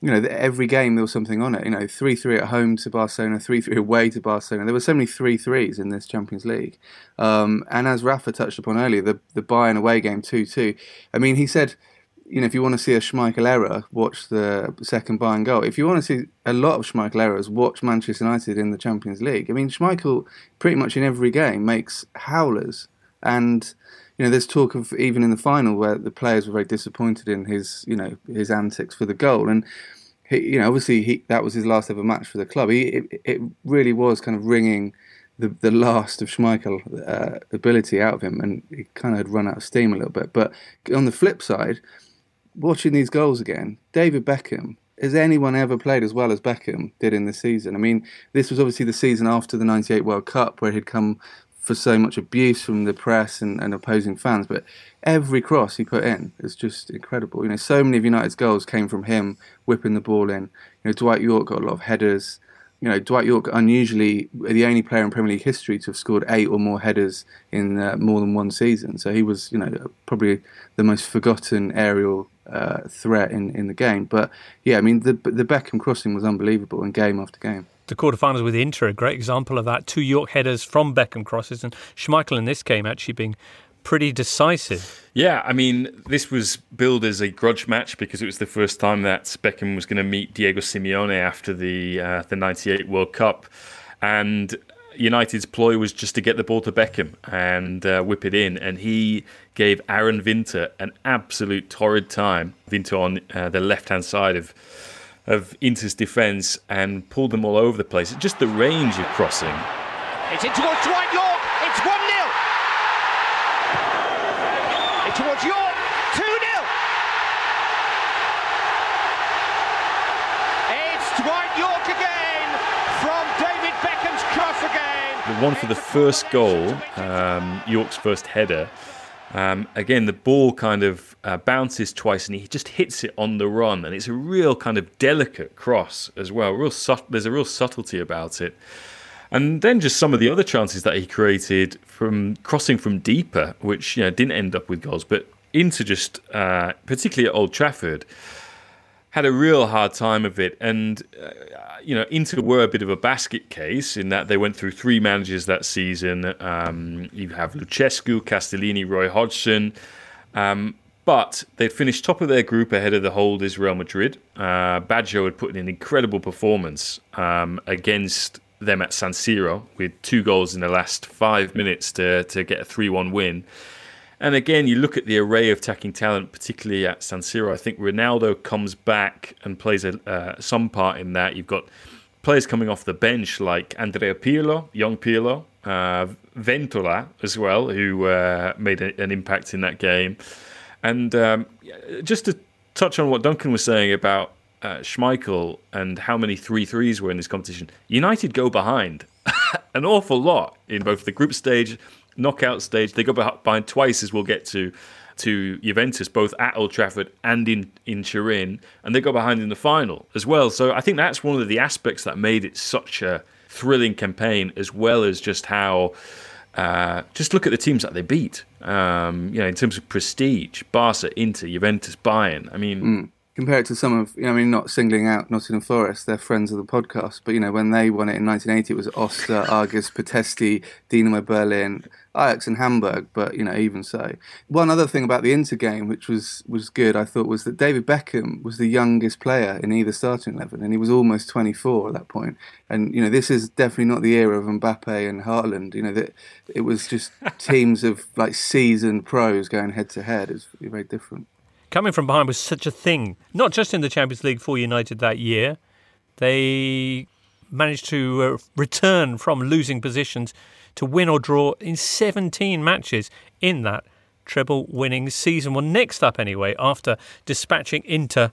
Speaker 3: you know, every game there was something on it. You know, three three at home to Barcelona, three three away to Barcelona. There were so many three threes in this Champions League. Um, and as Rafa touched upon earlier, the the Bayern away game two two. I mean, he said you know, if you want to see a Schmeichel error, watch the second Bayern goal. If you want to see a lot of Schmeichel errors, watch Manchester United in the Champions League. I mean, Schmeichel pretty much in every game makes howlers, and you know, there's talk of even in the final where the players were very disappointed in his, you know, his antics for the goal, and he, you know, obviously he that was his last ever match for the club. He, it, it really was kind of ringing the the last of Schmeichel uh, ability out of him, and he kind of had run out of steam a little bit. But on the flip side watching these goals again, David Beckham, has anyone ever played as well as Beckham did in this season? I mean, this was obviously the season after the 98 World Cup where he'd come for so much abuse from the press and, and opposing fans, but every cross he put in is just incredible. You know, so many of United's goals came from him whipping the ball in. You know, Dwight Yorke got a lot of headers. You know, Dwight Yorke, unusually the only player in Premier League history to have scored eight or more headers in uh, more than one season. So he was, you know, probably the most forgotten aerial uh, threat in, in the game. But yeah, I mean, the the Beckham crossing was unbelievable in game after game.
Speaker 2: The quarterfinals with Inter, a great example of that. Two Yorke headers from Beckham crosses, and Schmeichel in this game actually being pretty decisive.
Speaker 5: Yeah, I mean, this was billed as a grudge match because it was the first time that Beckham was going to meet Diego Simeone after the uh, the '98 World Cup, and United's ploy was just to get the ball to Beckham and uh, whip it in, and he gave Aron Winter an absolute torrid time. Winter on uh, the left-hand side of of Inter's defence and pulled them all over the place. Just the range of crossing.
Speaker 12: It's in towards Dwight Yorke. It's 1 0. It's towards Yorke. 2 0. It's Dwight Yorke again from David Beckham's cross again.
Speaker 5: The one for the first goal, um, Yorke's first header. Um, again, the ball kind of uh, bounces twice and he just hits it on the run, and it's a real kind of delicate cross as well. Real there's a real subtlety about it. And then just some of the other chances that he created from crossing from deeper, which you know didn't end up with goals, but Inter just uh, particularly at Old Trafford had a real hard time of it. And, uh, you know, Inter were a bit of a basket case in that they went through three managers that season. Um, you have Lucescu, Castellini, Roy Hodgson. Um, but they'd finished top of their group ahead of the holders, Real Madrid. Uh, Baggio had put in an incredible performance um, against them at San Siro with two goals in the last five minutes to, to get a 3 1 win. And again, you look at the array of attacking talent, particularly at San Siro. I think Ronaldo comes back and plays a, uh, some part in that. You've got players coming off the bench like Andrea Pirlo, young Pirlo, uh, Ventola as well, who uh, made a, an impact in that game. And um, just to touch on what Duncan was saying about uh, Schmeichel and how many three threes were in this competition, United go behind an awful lot in both the group stage knockout stage. They go behind twice, as we'll get to, to Juventus, both at Old Trafford and in, in Turin, and they go behind in the final as well. So I think that's one of the aspects that made it such a thrilling campaign, as well as just how. Uh, just look at the teams that they beat. Um, you know, in terms of prestige, Barca, Inter, Juventus, Bayern. I mean,
Speaker 3: mm compare it to some of, you know, I mean, not singling out Nottingham Forest, they're friends of the podcast, but, you know, when they won it in 1980, it was Oster, Argeș, Pitești, Dinamo Berlin, Ajax and Hamburg, but, you know, even so. One other thing about the Inter game, which was, was good, I thought, was that David Beckham was the youngest player in either starting 11, and he was almost 24 at that point. And, you know, this is definitely not the era of Mbappe and Haaland, you know, that it was just teams of, like, seasoned pros going head to head. It's very different
Speaker 2: coming from behind was such a thing, not just in the Champions League for United that year. They managed to uh, return from losing positions to win or draw in 17 matches in that treble winning season. Well, next up, anyway, after dispatching Inter,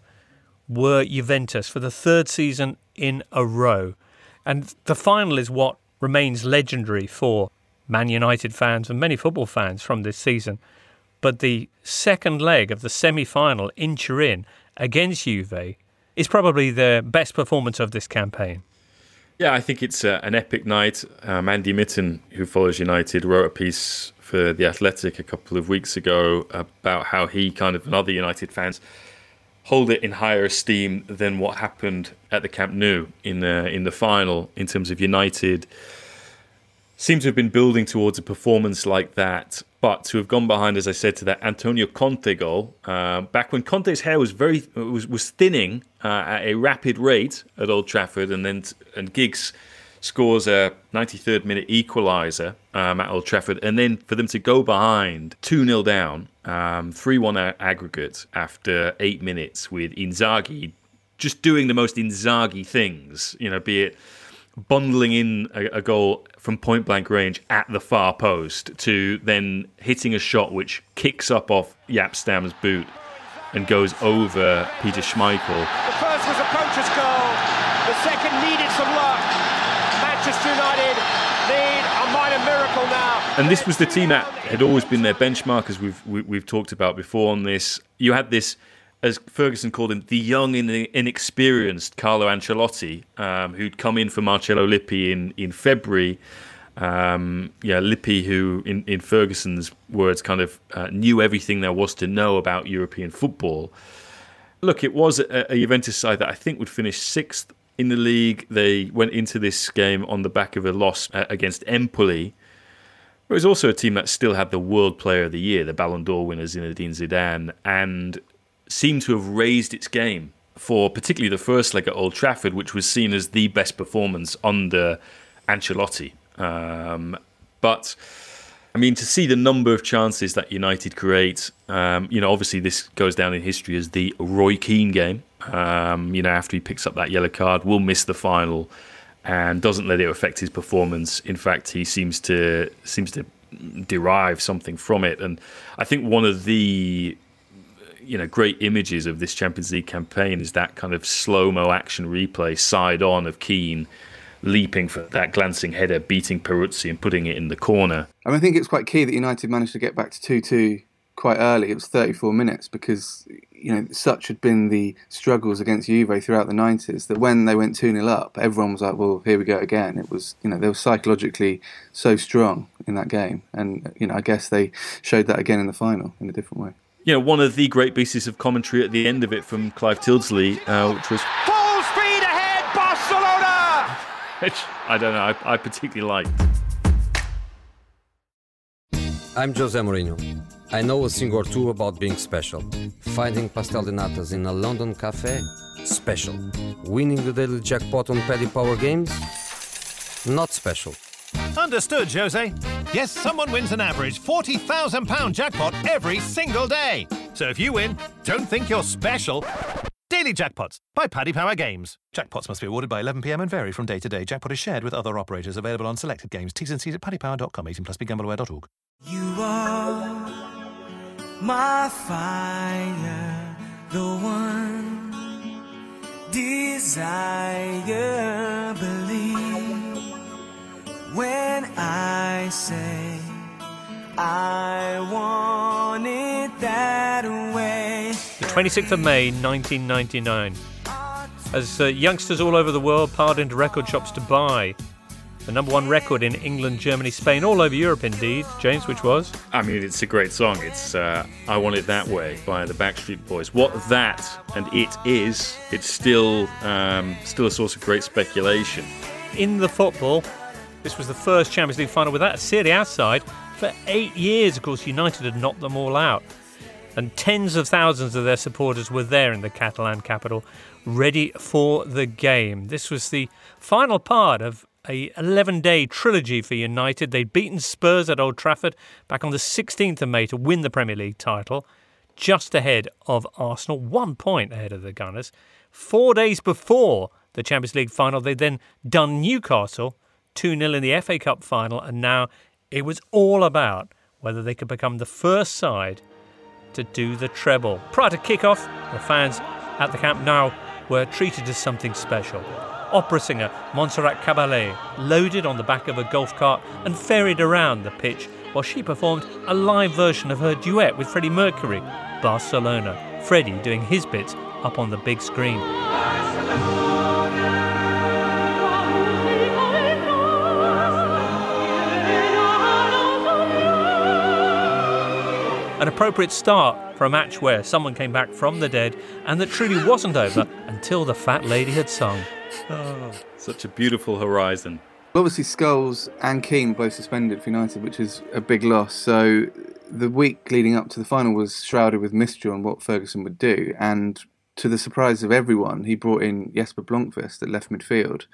Speaker 2: were Juventus for the third season in a row. And the final is what remains legendary for Man United fans and many football fans from this season. But the second leg of the semi final in Turin against Juve is probably the best performance of this campaign.
Speaker 5: Yeah, I think it's uh, an epic night. Um, Andy Mitten, who follows United, wrote a piece for The Athletic a couple of weeks ago about how he kind of and other United fans hold it in higher esteem than what happened at the Camp Nou in the in the final in terms of United seem to have been building towards a performance like that but to have gone behind, as I said, to that Antonio Conte goal, uh, back when Conte's hair was very was was thinning uh, at a rapid rate at Old Trafford, and then and Giggs scores a 93rd minute equaliser um, at Old Trafford, and then for them to go behind 2 0 down, um, 3 1 aggregate after eight minutes with Inzaghi just doing the most Inzaghi things, you know, be it bundling in a, a, goal from point blank range at the far post to then hitting a shot which kicks up off Jaap Stam's boot and goes over Peter Schmeichel.
Speaker 12: The first was a poacher's goal. The second needed some luck. Manchester United need a minor miracle now.
Speaker 5: And this was the team that had always been their benchmark, as we've we, have we have talked about before on this. You had this as Ferguson called him, the young and inexperienced Carlo Ancelotti, um, who'd come in for Marcello Lippi in, in February. Um, yeah, Lippi, who, in, in Ferguson's words, kind of uh, knew everything there was to know about European football. Look, it was a, a Juventus side that I think would finish sixth in the league. They went into this game on the back of a loss uh, against Empoli. It was also a team that still had the World Player of the Year, the Ballon d'Or winner Zinedine Zidane, and seemed to have raised its game for particularly the first leg at Old Trafford, which was seen as the best performance under Ancelotti. Um, but I mean, to see the number of chances that United create, um, you know, obviously this goes down in history as the Roy Keane game. Um, you know, after he picks up that yellow card, will miss the final and doesn't let it affect his performance. In fact, he seems to seems to derive something from it. And I think one of the you know great images of this Champions League campaign is that kind of slow mo action replay side on of Keane leaping for that glancing header, beating Peruzzi and putting it in the corner.
Speaker 3: I, mean, I think it's quite key that United managed to get back to two two quite early. It was 34 minutes because you know such had been the struggles against Juve throughout the 90s that when they went 2 0 up, everyone was like, "Well, here we go again." It was you know they were psychologically so strong in that game, and you know I guess they showed that again in the final in a different way.
Speaker 5: You know, one of the great pieces of commentary at the end of it from Clive Tyldesley, uh, which was
Speaker 12: full speed ahead, Barcelona,
Speaker 5: which I don't know, I, I particularly liked.
Speaker 10: I'm Jose Mourinho. I know a thing or two about being special. Finding pastel de natas in a London cafe? Special. Winning the daily jackpot on Paddy Power games? Not special.
Speaker 11: Understood, Jose. Yes, someone wins an average £40,000 jackpot every single day. So if you win, don't think you're special. Daily Jackpots by Paddy Power Games. Jackpots must be awarded by 11pm and vary from day to day. Jackpot is shared with other operators available on selected games. T's and C's at paddypower.com. 18 plus BeGambleAware.org.
Speaker 14: You are my fire, the one desire,
Speaker 2: 26th of May 1999. As uh, youngsters all over the world piled into record shops to buy the number one record in England, Germany, Spain, all over Europe, indeed. James, which was?
Speaker 5: I mean, it's a great song. It's uh, "I Want It That Way" by the Backstreet Boys. What that and it is, it's still um, still a source of great speculation.
Speaker 2: In the football, this was the first Champions League final without a Serie A side for eight years. Of course, United had knocked them all out, and tens of thousands of their supporters were there in the Catalan capital, ready for the game. This was the final part of a 11 day trilogy for United. They'd beaten Spurs at Old Trafford back on the 16th of May to win the Premier League title, just ahead of Arsenal, one point ahead of the Gunners. Four days before the Champions League final, they'd then done Newcastle 2 0 in the FA Cup final, and now it was all about whether they could become the first side to do the treble. Prior to kick-off, the fans at the Camp Nou were treated to something special opera singer Montserrat Caballé loaded on the back of a golf cart and ferried around the pitch while she performed a live version of her duet with Freddie Mercury, Barcelona. Freddie doing his bits up on the big screen. An appropriate start for a match where someone came back from the dead and that truly wasn't over until the fat lady had sung.
Speaker 5: Oh, such a beautiful horizon.
Speaker 3: Obviously, Scholes and Keane both suspended for United, which is a big loss. So the week leading up to the final was shrouded with mystery on what Ferguson would do. And to the surprise of everyone, he brought in Jesper Blomqvist at left midfield,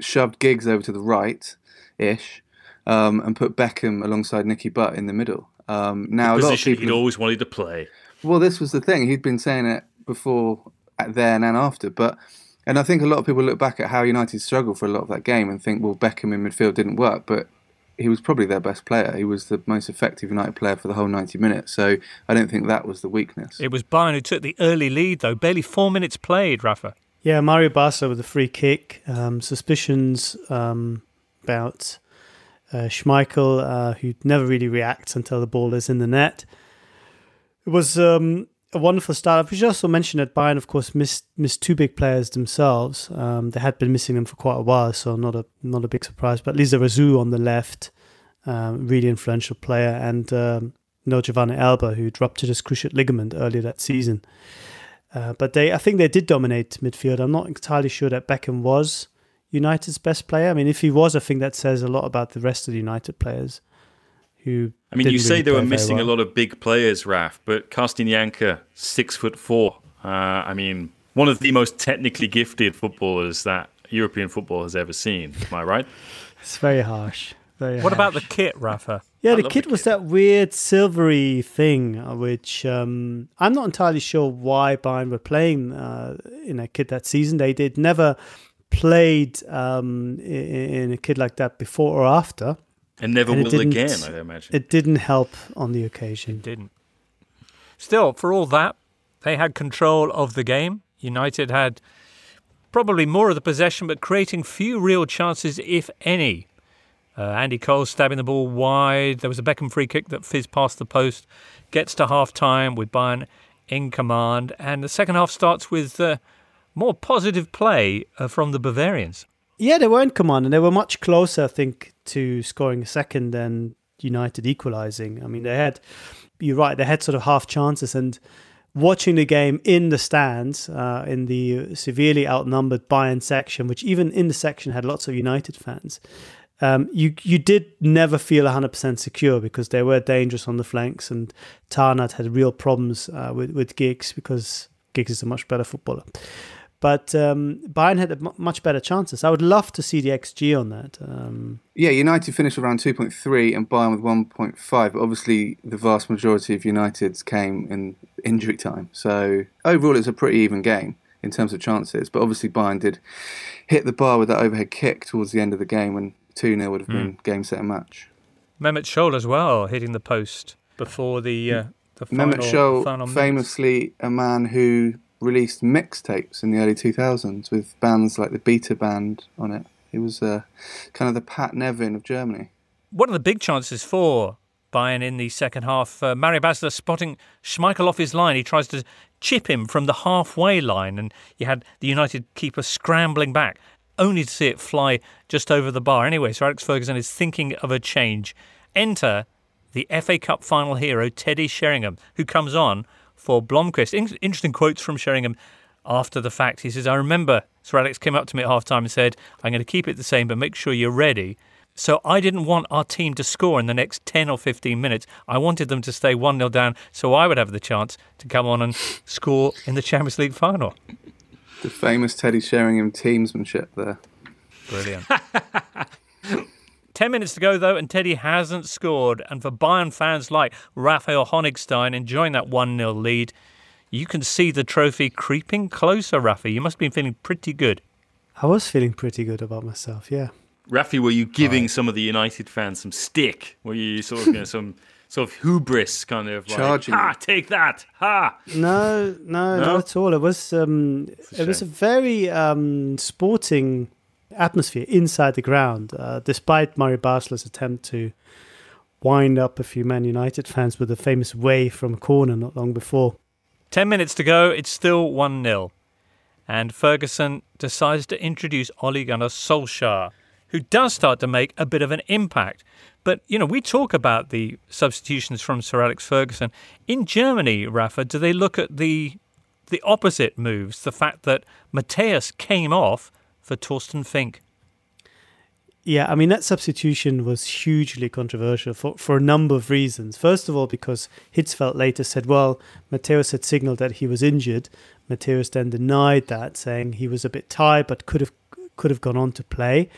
Speaker 3: shoved Giggs over to the right ish, um, and put Beckham alongside Nicky Butt in the middle. Um, now,
Speaker 5: the
Speaker 3: a lot of
Speaker 5: position
Speaker 3: people
Speaker 5: he'd always wanted to play.
Speaker 3: Well, this was the thing. He'd been saying it before, then and after. But and I think a lot of people look back at how United struggled for a lot of that game and think, well, Beckham in midfield didn't work, but he was probably their best player. He was the most effective United player for the whole 90 minutes. So I don't think that was the weakness.
Speaker 2: It was Bayern who took the early lead, though. Barely four minutes played, Rafa.
Speaker 6: Yeah, Mario Basler with a free kick. Um, suspicions um, about uh, Schmeichel, uh, who never really reacts until the ball is in the net. It was um, a wonderful start. We should also mention that Bayern, of course, missed missed two big players themselves. Um, they had been missing them for quite a while, so not a not a big surprise. But Lizarazu on the left, um, really influential player, and um, no Giovanni Elber, who ruptured his cruciate ligament earlier that season. Uh, but they, I think they did dominate midfield. I'm not entirely sure that Beckham was United's best player. I mean, if he was, I think that says a lot about the rest of the United players who.
Speaker 5: I mean, you say
Speaker 6: really
Speaker 5: they were missing
Speaker 6: well.
Speaker 5: a lot of big players, Raf, but Carsten Jancker, six foot four. Uh, I mean, one of the most technically gifted footballers that European football has ever seen. Am I right?
Speaker 6: It's very harsh.
Speaker 4: Very
Speaker 2: What about the kit, Rafa?
Speaker 6: Yeah,
Speaker 5: I
Speaker 6: the kit
Speaker 5: the
Speaker 6: was that weird silvery thing, uh, which um, I'm not entirely sure why Bayern were playing uh, in a kit that season. They did never played um, in, in a kid like that before or after.
Speaker 5: And never
Speaker 6: And it
Speaker 5: will
Speaker 6: didn't-
Speaker 5: again, I imagine.
Speaker 6: It didn't help on the occasion.
Speaker 2: Didn't. Still, for all that, they had control of the game. United had probably more of the possession, but creating few real chances, if any. Uh, Andy Cole stabbing the ball wide. There was a Beckham free kick that fizzed past the post. Gets to half time with Bayern in command. And the second half starts with uh, more positive play uh, from the Bavarians.
Speaker 6: Yeah, they were in command, and they were much closer, I think, to scoring a second than United equalising. I mean, they had, you're right, they had sort of half chances, and watching the game in the stands, uh, in the severely outnumbered Bayern section, which even in the section had lots of United fans, um, you you did never feel 100% secure because they were dangerous on the flanks, and Tarnat had real problems uh, with, with Giggs because Giggs is a much better footballer. But um, Bayern had a much better chances. I would love to see the XG on that. Um,
Speaker 3: Yeah, United finished around 2.3 and Bayern with 1.5. But obviously, the vast majority of United's came in injury time. So overall, it's a pretty even game in terms of chances. But obviously, Bayern did hit the bar with that overhead kick towards the end of the game when 2 0 would have been game, set, and match.
Speaker 2: Mehmet Scholl as well, hitting the post before the, uh, the final,
Speaker 3: Mehmet Scholl,
Speaker 2: final
Speaker 3: famously a man who released mixtapes in the early 2000s with bands like the Beta Band on it. He was uh, kind of the Pat Nevin of Germany.
Speaker 2: one of the big chances for Bayern in the second half. Uh, Mario Basler spotting Schmeichel off his line. He tries to chip him from the halfway line, and you had the United keeper scrambling back, only to see it fly just over the bar. Anyway, so Alex Ferguson is thinking of a change. Enter the FA Cup final hero, Teddy Sheringham, who comes on for Blomqvist. In- interesting quotes from Sheringham after the fact. He says, I remember Sir Alex came up to me at half time and said, I'm going to keep it the same, but make sure you're ready. So I didn't want our team to score in the next 10 or 15 minutes. I wanted them to stay 1 0 down so I would have the chance to come on and score in the Champions League final.
Speaker 3: The famous Teddy Sheringham teamsmanship there.
Speaker 2: Brilliant. 10 minutes to go, though, and Teddy hasn't scored. And for Bayern fans like Raphael Honigstein enjoying that 1 0 lead, you can see the trophy creeping closer, Rafa. You must have been feeling pretty good.
Speaker 6: I was feeling pretty good about myself, yeah.
Speaker 5: Rafi, were you giving some of the United fans some stick? Were you sort of you know, some sort of hubris kind of like,
Speaker 3: Charging
Speaker 5: ha,
Speaker 3: them.
Speaker 5: take that, ha?
Speaker 6: No, no,
Speaker 5: No?
Speaker 6: not at all. It was um, it was a very um, sporting atmosphere inside the ground, uh, despite Mario Basler's attempt to wind up a few Man United fans with a famous way from a corner not long before.
Speaker 2: 10 minutes to go, it's still 1 0. And Ferguson decides to introduce Ole Gunnar Solskjaer, who does start to make a bit of an impact. But, you know, we talk about the substitutions from Sir Alex Ferguson. In Germany, Rafa, do they look at the the opposite moves? The fact that Matthäus came off for Torsten Fink.
Speaker 6: Yeah, I mean that substitution was hugely controversial for, for a number of reasons. First of all, because Hitzfeld later said, well, Matthäus had signaled that he was injured. Matthäus then denied that, saying he was a bit tired but could have could have gone on to play.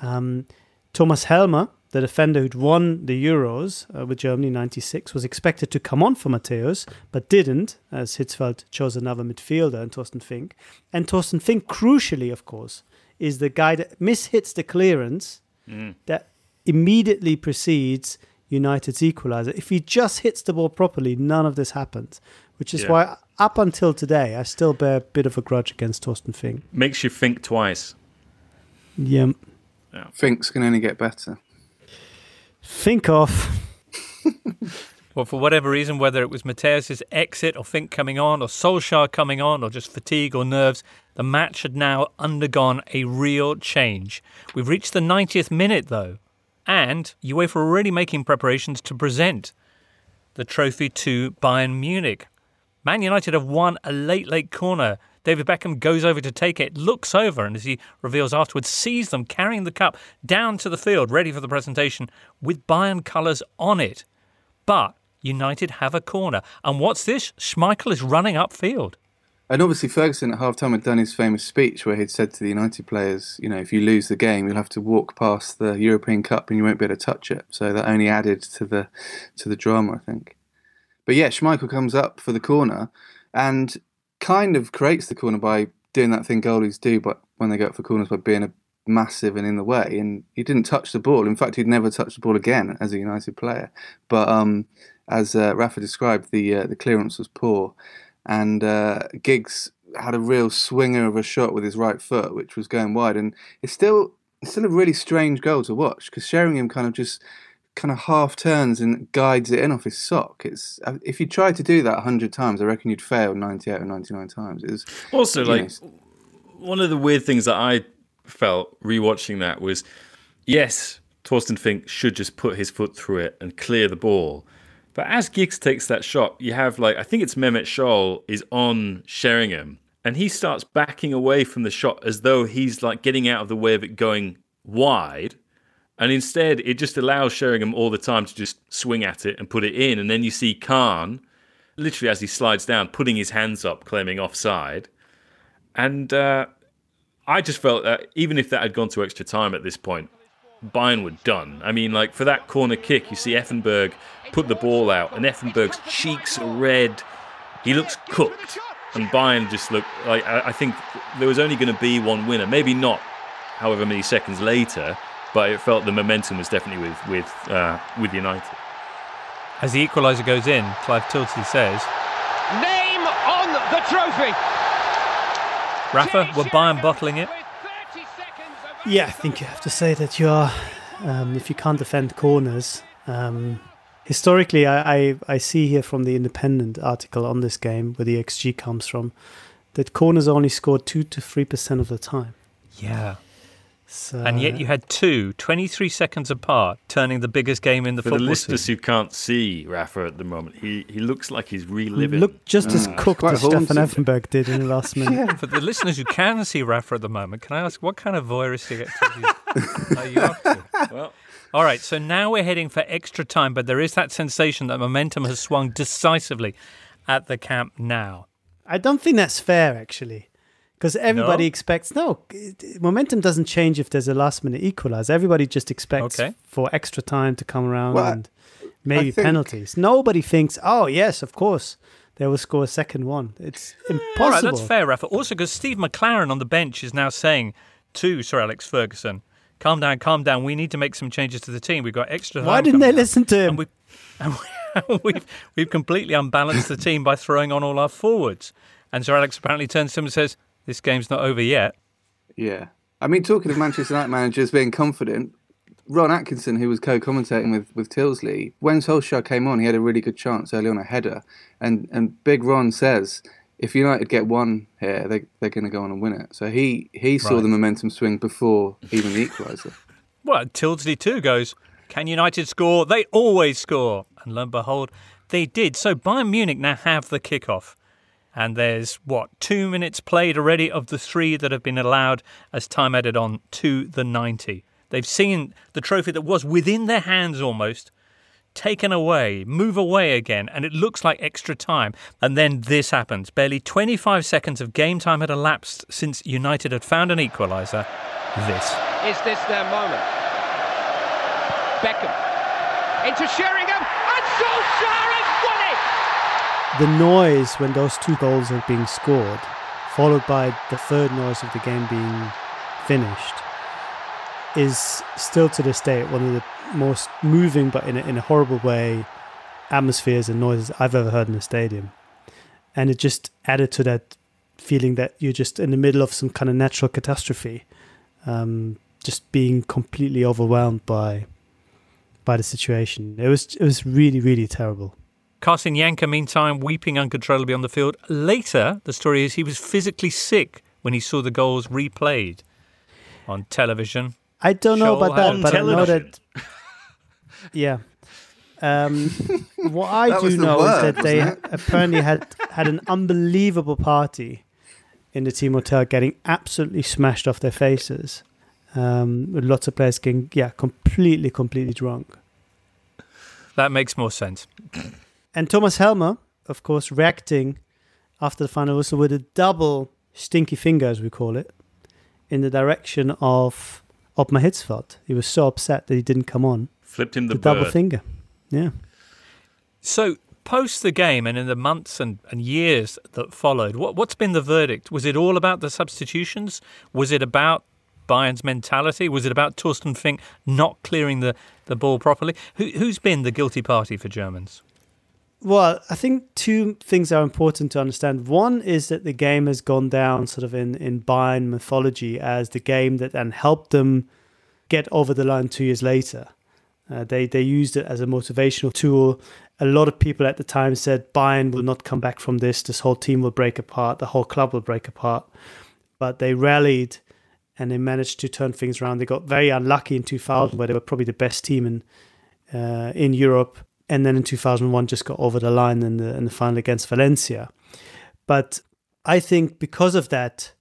Speaker 6: Um, Thomas Helmer, the defender who'd won the Euros uh, with Germany in '96, was expected to come on for Matthäus, but didn't, as Hitzfeld chose another midfielder and Torsten Fink. And Torsten Fink, crucially, of course, is the guy that mishits the clearance that immediately precedes United's equaliser. If he just hits the ball properly, none of this happens. Which is
Speaker 5: Yeah.
Speaker 6: why, up until today, I still bear a bit of a grudge against Torsten Fink.
Speaker 5: Makes you think twice.
Speaker 6: Yeah.
Speaker 3: Fink's can only get better.
Speaker 6: Think of.
Speaker 2: Well, for whatever reason, whether it was Matthäus's exit or Fink coming on or Solskjaer coming on or just fatigue or nerves, the match had now undergone a real change. We've reached the 90th minute, though, and UEFA are already making preparations to present the trophy to Bayern Munich. Man United have won a late, late corner. David Beckham goes over to take it, looks over, and as he reveals afterwards, sees them carrying the cup down to the field, ready for the presentation, with Bayern colours on it. But United have a corner. And what's this? Schmeichel is running upfield.
Speaker 3: And obviously, Ferguson at halftime had done his famous speech where he'd said to the United players, you know, if you lose the game, you'll have to walk past the European Cup and you won't be able to touch it. So that only added to the to the drama, I think. But yeah, Schmeichel comes up for the corner and kind of creates the corner by doing that thing goalies do, but when they go up for corners by being a massive and in the way. And he didn't touch the ball. In fact, he'd never touched the ball again as a United player. But um, as uh, Rafa described, the uh, the clearance was poor and uh, Giggs had a real swinger of a shot with his right foot, which was going wide, and it's still it's still a really strange goal to watch because Sheringham kind of just kind of half turns and guides it in off his sock. It's uh, if you tried to do that hundred times, I reckon you'd fail ninety eight or ninety nine times. It was
Speaker 5: also like know, one of the weird things that I felt rewatching that was yes, Torsten Fink should just put his foot through it and clear the ball. But as Giggs takes that shot, you have like I think it's Mehmet Scholl is on Sheringham, and he starts backing away from the shot as though he's like getting out of the way of it going wide. And instead, it just allows Sheringham all the time to just swing at it and put it in. And then you see Kahn, literally as he slides down, putting his hands up, claiming offside. And uh, I just felt that even if that had gone to extra time at this point, Bayern were done. I mean, like for that corner kick, you see Effenberg put the ball out, and Effenberg's cheeks are red. He looks cooked, and Bayern just looked like I, think there was only going to be one winner. Maybe not, however many seconds later, but it felt the momentum was definitely with with uh, with United.
Speaker 2: As the equaliser goes in, Clive Tyldesley says,
Speaker 12: "Name on the trophy."
Speaker 2: Rafa, were Bayern bottling it?
Speaker 6: Yeah, I think you have to say that you are. Um, if you can't defend corners, um, historically, I, I, I, see here from the Independent article on this game where the XG comes from that corners only scored two to three percent of the time.
Speaker 2: Yeah. So, and yet you had two, 23 seconds apart, turning the biggest game in the
Speaker 5: For
Speaker 2: football
Speaker 5: the listeners
Speaker 2: scene.
Speaker 5: who can't see Rafa at the moment, he, he looks like he's reliving.
Speaker 6: Looked just as mm. cooked as Stefan Effenberg did in the last minute.
Speaker 2: yeah. For the listeners who can see Rafa at the moment, can I ask what kind of voyeuristic activities are you up to? Well, all right, so now we're heading for extra time, but there is that sensation that momentum has swung decisively at the Camp Nou.
Speaker 6: I don't think that's fair, actually because everybody no? expects no momentum doesn't change if there's a last minute equalizer. Everybody just expects okay. for extra time to come around well, and maybe think... penalties. Nobody thinks, oh yes, of course they will score a second one. It's impossible. All right,
Speaker 2: that's fair, Rafa. Also, because Steve McClaren on the bench is now saying to Sir Alex Ferguson, "Calm down, calm down. We need to make some changes to the team. We've got extra."
Speaker 6: Why didn't they listen to him?
Speaker 2: And we, and we, we've we've completely unbalanced the team by throwing on all our forwards. And Sir Alex apparently turns to him and says, this game's not over yet.
Speaker 3: Yeah. I mean, talking of Manchester United managers being confident, Ron Atkinson, who was co-commentating with, with Tyldesley, when Solskjaer came on, he had a really good chance early on a header. And, and Big Ron says, if United get one here, they, they're going to go on and win it. So he, he saw right. the momentum swing before even the equaliser.
Speaker 2: well, Tyldesley too goes, can United score? They always score. And lo and behold, they did. So Bayern Munich now have the kickoff. And there's, what, two minutes played already of the three that have been allowed as time added on to the 90. They've seen the trophy that was within their hands almost taken away, move away again, and it looks like extra time. And then this happens. Barely 25 seconds of game time had elapsed since United had found an equaliser. This.
Speaker 12: Is this their moment? Beckham into Sheringham, and Solskjaer
Speaker 6: the noise when those two goals are being scored, followed by the third noise of the game being finished, is still to this day one of the most moving, but in a, in a horrible way, atmospheres and noises I've ever heard in a stadium. And it just added to that feeling that you're just in the middle of some kind of natural catastrophe, um, just being completely overwhelmed by by the situation. It was it was really really terrible.
Speaker 2: Carsten Jancker, meantime, weeping uncontrollably on the field. Later, the story is he was physically sick when he saw the goals replayed on television.
Speaker 6: I don't know about that, but television. I know that. Yeah. Um, what I do know word, is that they apparently had had an unbelievable party in the team hotel, getting absolutely smashed off their faces. Um, with lots of players getting yeah completely completely drunk.
Speaker 2: That makes more sense.
Speaker 6: And Thomas Helmer, of course, reacting after the final whistle with a double stinky finger, as we call it, in the direction of Ottmar Hitzfeld. He was so upset that he didn't come on.
Speaker 5: Flipped him the,
Speaker 6: the double finger. Yeah.
Speaker 2: So, post the game and in the months and, and years that followed, what, what's been the verdict? Was it all about the substitutions? Was it about Bayern's mentality? Was it about Torsten Fink not clearing the, the ball properly? Who, who's been the guilty party for Germans?
Speaker 6: Well, I think two things are important to understand. One is that the game has gone down sort of in, in Bayern mythology as the game that then helped them get over the line two years later. Uh, they they used it as a motivational tool. A lot of people at the time said Bayern will not come back from this. This whole team will break apart. The whole club will break apart. But they rallied and they managed to turn things around. They got very unlucky in 2000, where they were probably the best team in uh, in Europe, and then in 2001 just got over the line in the in the final against Valencia. But I think because of that,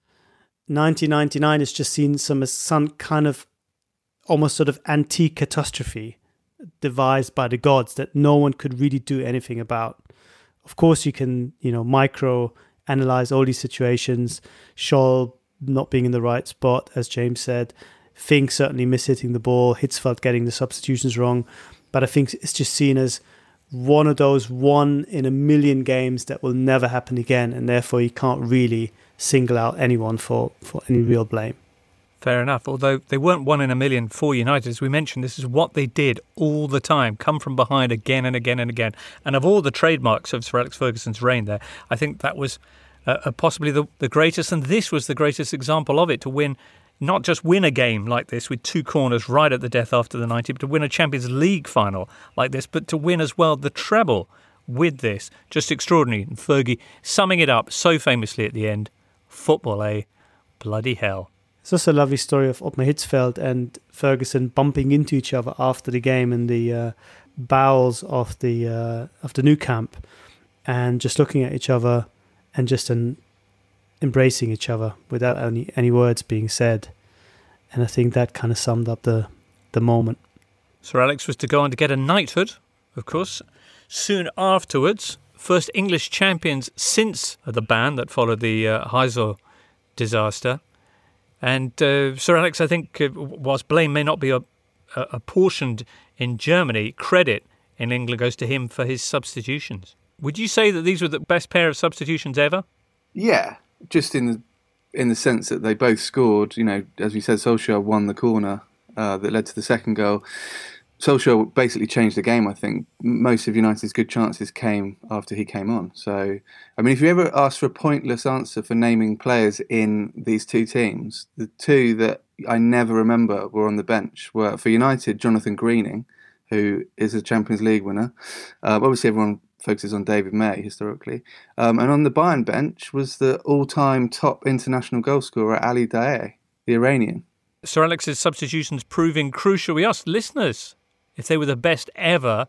Speaker 6: 1999 has just seen some some kind of almost sort of antique catastrophe devised by the gods that no one could really do anything about. Of course, you can you know micro analyze all these situations. Scholl not being in the right spot, as James said. Fink certainly mishitting the ball. Hitzfeld getting the substitutions wrong. But I think it's just seen as one of those one in a million games that will never happen again, and therefore you can't really single out anyone for, for any real blame.
Speaker 2: Fair enough. Although they weren't one in a million for United, as we mentioned, this is what they did all the time come from behind again and again and again. And of all the trademarks of Sir Alex Ferguson's reign there, I think that was uh, possibly the, the greatest. And this was the greatest example of it to win, not just win a game like this with two corners right at the death after the 90, but to win a Champions League final like this, but to win as well the treble with this. Just extraordinary. And Fergie summing it up so famously at the end football, eh? Bloody hell.
Speaker 6: It's also a lovely story of Ottmar Hitzfeld and Ferguson bumping into each other after the game in the uh, bowels of the uh, of the Nou Camp, and just looking at each other and just an, embracing each other without any any words being said. And I think that kind of summed up the the moment.
Speaker 2: Sir Alex was to go on to get a knighthood, of course, soon afterwards. First English champions since the ban that followed the uh, Heysel disaster. And uh, Sir Alex, I think, uh, whilst blame may not be a, a, apportioned in Germany, credit in England goes to him for his substitutions. Would you say that these were the best pair of substitutions ever?
Speaker 3: Yeah, just in the in the sense that they both scored. You know, as we said, Solskjaer won the corner uh, that led to the second goal. Solskjaer basically changed the game. I think most of United's good chances came after he came on. So, I mean, if you ever ask for a pointless answer for naming players in these two teams, the two that I never remember were on the bench were for United, Jonathan Greening, who is a Champions League winner. Uh, obviously, everyone focuses on David May historically. Um, and on the Bayern bench was the all-time top international goalscorer Ali Daei, the Iranian.
Speaker 2: Sir Alex's substitutions proving crucial. We asked listeners if they were the best ever.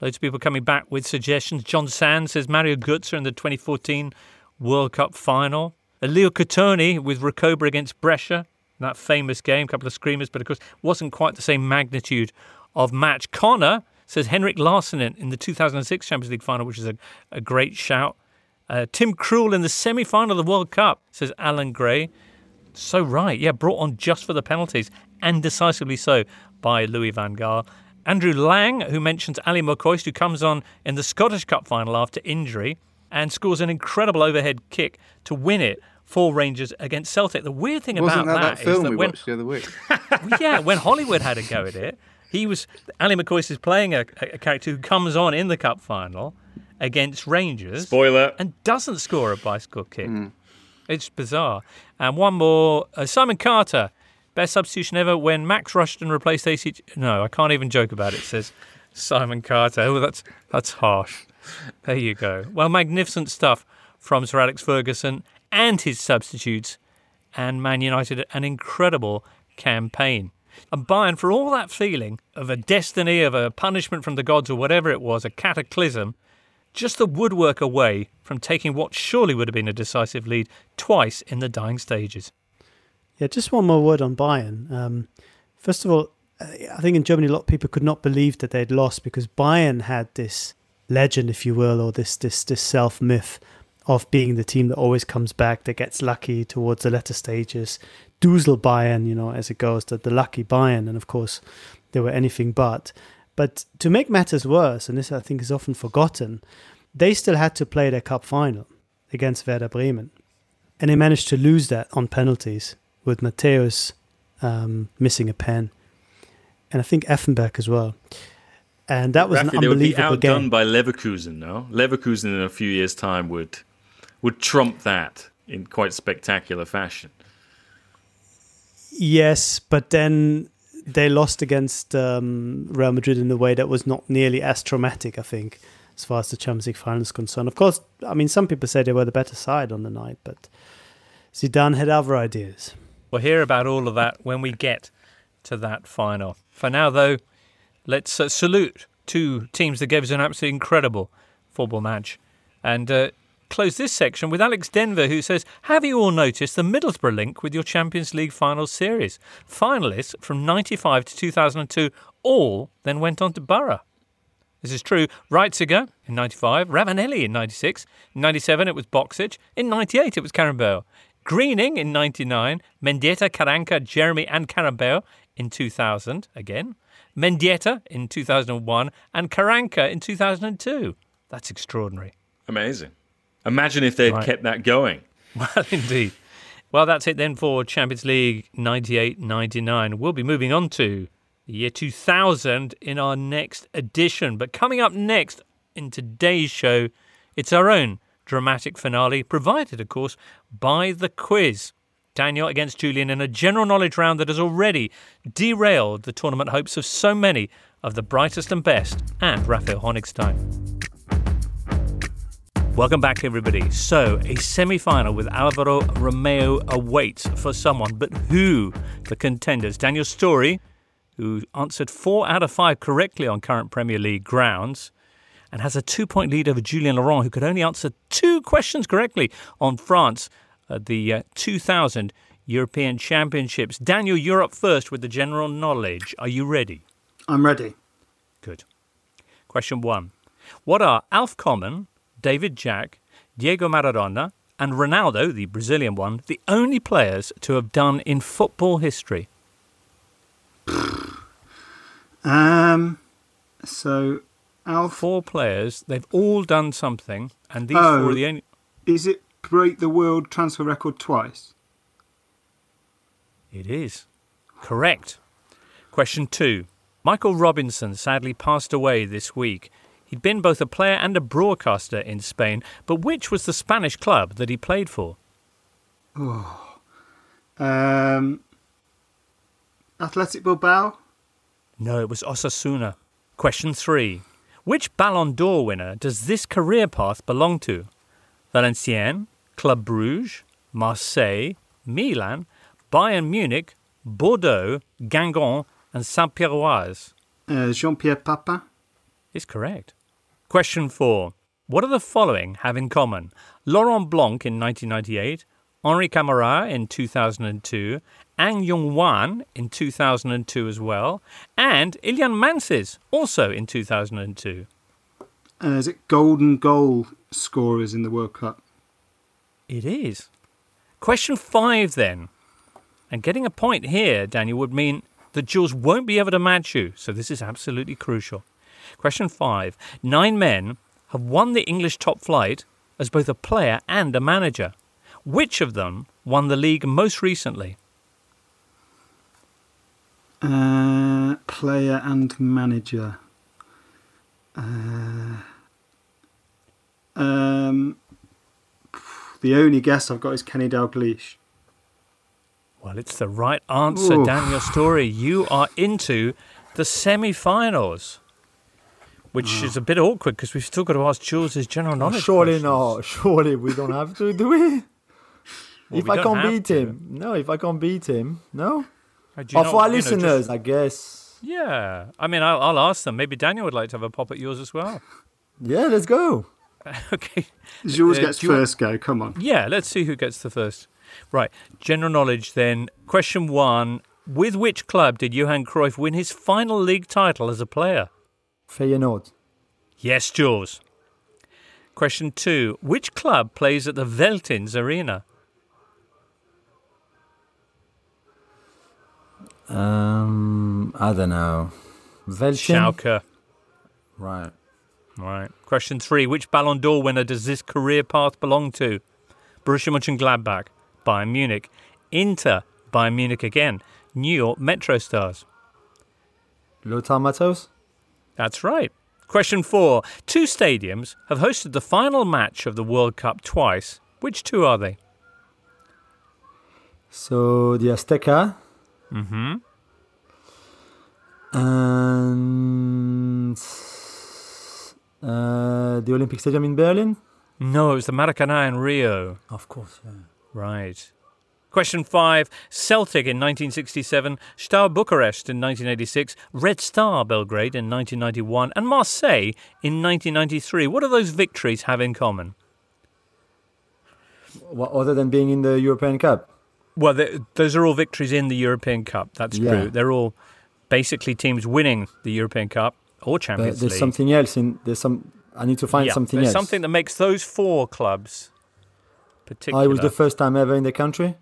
Speaker 2: Loads of people coming back with suggestions. John Sand says Mario Götze in the 2014 World Cup final. Leo Cotoni with Recoba against Brescia, that famous game, a couple of screamers, but of course wasn't quite the same magnitude of match. Connor says Henrik Larsson in the 2006 Champions League final, which is a, a great shout. Uh, Tim Krul in the semi final of the World Cup, says Alan Gray. So right, yeah, brought on just for the penalties and decisively so by Louis Van Gaal. Andrew Lang, who mentions Ally McCoist, who comes on in the Scottish Cup final after injury and scores an incredible overhead kick to win it for Rangers against Celtic. The weird thing
Speaker 3: Wasn't
Speaker 2: about
Speaker 3: that, that, film
Speaker 2: is that
Speaker 3: we
Speaker 2: when,
Speaker 3: watched the other week?
Speaker 2: yeah, when Hollywood had a go at it, he was Ally McCoist is playing a, a character who comes on in the cup final against Rangers.
Speaker 5: Spoiler.
Speaker 2: And doesn't score a bicycle kick. It's bizarre. And one more uh, Simon Carter, best substitution ever when Max Rushton replaced AC. No, I can't even joke about it, says Simon Carter. Oh, that's, that's harsh. There you go. Well, magnificent stuff from Sir Alex Ferguson and his substitutes, and Man United, an incredible campaign. And Bayern, for all that feeling of a destiny, of a punishment from the gods, or whatever it was, a cataclysm, just the woodwork away from taking what surely would have been a decisive lead twice in the dying stages.
Speaker 6: Yeah, just one more word on Bayern. Um, first of all, I think in Germany a lot of people could not believe that they'd lost because Bayern had this legend, if you will, or this this this self myth of being the team that always comes back, that gets lucky towards the latter stages. Dusel Bayern, you know, as it goes, that the lucky Bayern, and of course, they were anything but. But to make matters worse, and this I think is often forgotten, they still had to play their cup final against Werder Bremen. And they managed to lose that on penalties with Matthäus um, missing a pen. And I think Effenberg as well. And that was an
Speaker 5: they would be
Speaker 6: unbelievable
Speaker 5: outdone
Speaker 6: game.
Speaker 5: by Leverkusen, no? Leverkusen in a few years' time would would trump that in quite spectacular fashion.
Speaker 6: Yes, but then they lost against um, Real Madrid in a way that was not nearly as traumatic, I think, as far as the Champions League final is concerned. Of course, I mean, some people say they were the better side on the night, but Zidane had other ideas.
Speaker 2: We'll hear about all of that when we get to that final. For now, though, let's uh, salute two teams that gave us an absolutely incredible football match. And uh, close this section with Alex Denver, who says, Have you all noticed the Middlesbrough link with your Champions League final series? Finalists from 95 to 2002 all then went on to Borough. This is true. Reiziger in 95, Ravanelli in 96, in 97 it was Boksic, in 98 it was Karembeu, Greening in 99, Mendieta, Karanka, Geremi and Karembeu in 2000 again, Mendieta in 2001 and Karanka in 2002. That's extraordinary.
Speaker 5: Amazing. Imagine if they'd
Speaker 2: Right.
Speaker 5: kept that going.
Speaker 2: Well, indeed. Well, that's it then for Champions League 98 99. We'll be moving on to the year 2000 in our next edition. But coming up next in today's show, it's our own dramatic finale, provided, of course, by the quiz. Daniel against Julien in a general knowledge round that has already derailed the tournament hopes of so many of the brightest and best and Raphael Honigstein. Welcome back, everybody. So, a semi final with Alvaro Romeo awaits for someone, but who? The contenders. Daniel Storey, who answered four out of five correctly on current Premier League grounds, and has a two point lead over Julien Laurens, who could only answer two questions correctly on France at the uh, 2000 European Championships. Daniel, you're up first with the general knowledge. Are you ready?
Speaker 9: I'm ready.
Speaker 2: Good. Question one What are Alf Common, David Jack, Diego Maradona, and Ronaldo, the Brazilian one, the only players to have done in football history?
Speaker 9: Um, so Alf.
Speaker 2: Four players, they've all done something, and these
Speaker 9: Oh.
Speaker 2: four are the only.
Speaker 9: Is it break the world transfer record twice?
Speaker 2: It is. Correct. Question two. Michael Robinson sadly passed away this week. He'd been both a player and a broadcaster in Spain, but which was the Spanish club that he played for?
Speaker 9: Oh. Um, Athletic Bilbao.
Speaker 2: No, it was Osasuna. Question three. Which Ballon d'Or winner does this career path belong to? Valenciennes, Club Bruges, Marseille, Milan, Bayern Munich, Bordeaux, Guingamp, and Saint-Pierroise?
Speaker 9: Uh, Jean-Pierre Papin.
Speaker 2: Is correct. Question four. What do the following have in common? Laurent Blanc in 1998, Henri Camara in 2002, Ahn Jung-hwan in 2002 as well, and Ilhan Mansız also in 2002.
Speaker 9: Uh, is it golden goal scorers in the World Cup?
Speaker 2: It is. Question five then. And getting a point here, Daniel, would mean that Jules won't be able to match you, so this is absolutely crucial. Question five. Nine men have won the English top flight as both a player and a manager. Which of them won the league most recently?
Speaker 9: Uh, player and manager. Uh, um, the only guess I've got is Kenny Dalglish.
Speaker 2: Well, it's the right answer,
Speaker 9: Oof.
Speaker 2: Daniel Storey. You are into the semi finals, which is a bit awkward because we've still got to ask Jules his general knowledge.
Speaker 4: Surely
Speaker 2: questions.
Speaker 4: not. Surely we don't have to, do we?
Speaker 2: Well,
Speaker 4: if
Speaker 2: we
Speaker 4: I can't beat
Speaker 2: to.
Speaker 4: him, no. If I can't beat him, no.
Speaker 2: Do you
Speaker 4: Or
Speaker 2: not-
Speaker 4: for our
Speaker 2: you know, just-
Speaker 4: listeners, I guess.
Speaker 2: Yeah, I mean, I'll, I'll ask them. Maybe Daniel would like to have a pop at yours as well.
Speaker 4: Yeah, let's go.
Speaker 2: okay.
Speaker 9: Jules
Speaker 2: Uh,
Speaker 9: gets
Speaker 2: do you want-
Speaker 9: first go. Come on.
Speaker 2: Yeah, let's see who gets the first. Right, general knowledge then. Question one With which club did Johan Cruyff win his final league title as a player?
Speaker 4: Feyenoord.
Speaker 2: Yes, Jules. Question two Which club plays at the Veltins Arena?
Speaker 4: Um, I don't know. Veltin?
Speaker 2: Schalke.
Speaker 4: Right.
Speaker 2: Right. Question three Which Ballon d'Or winner does this career path belong to? Borussia Mönchengladbach, Bayern Munich, Inter, Bayern Munich again, New York Metro Stars.
Speaker 4: Lothar Matthäus?
Speaker 2: That's right. Question four. Two stadiums have hosted the final match of the World Cup twice. Which two are they?
Speaker 4: So the Azteca
Speaker 2: Mm-hmm.
Speaker 4: and uh, the Olympic Stadium in Berlin.
Speaker 2: No, it was the Maracanã in Rio.
Speaker 4: Of course, yeah.
Speaker 2: Right. Question five Celtic in 1967, Steaua Bucharest in 1986, Red Star Belgrade in 1991, and Marseille in 1993. What do those victories have in common?
Speaker 4: What, other than being in the European Cup?
Speaker 2: Well, they- those are all victories in the European Cup. That's
Speaker 4: Yeah.
Speaker 2: true. They're all basically teams winning the European Cup or
Speaker 4: But
Speaker 2: Champions
Speaker 4: there's
Speaker 2: League.
Speaker 4: something else in there's some. I need to find
Speaker 2: Yeah,
Speaker 4: something
Speaker 2: there's
Speaker 4: else.
Speaker 2: something that makes those four clubs particular.
Speaker 4: Oh, it was the first time ever in the country.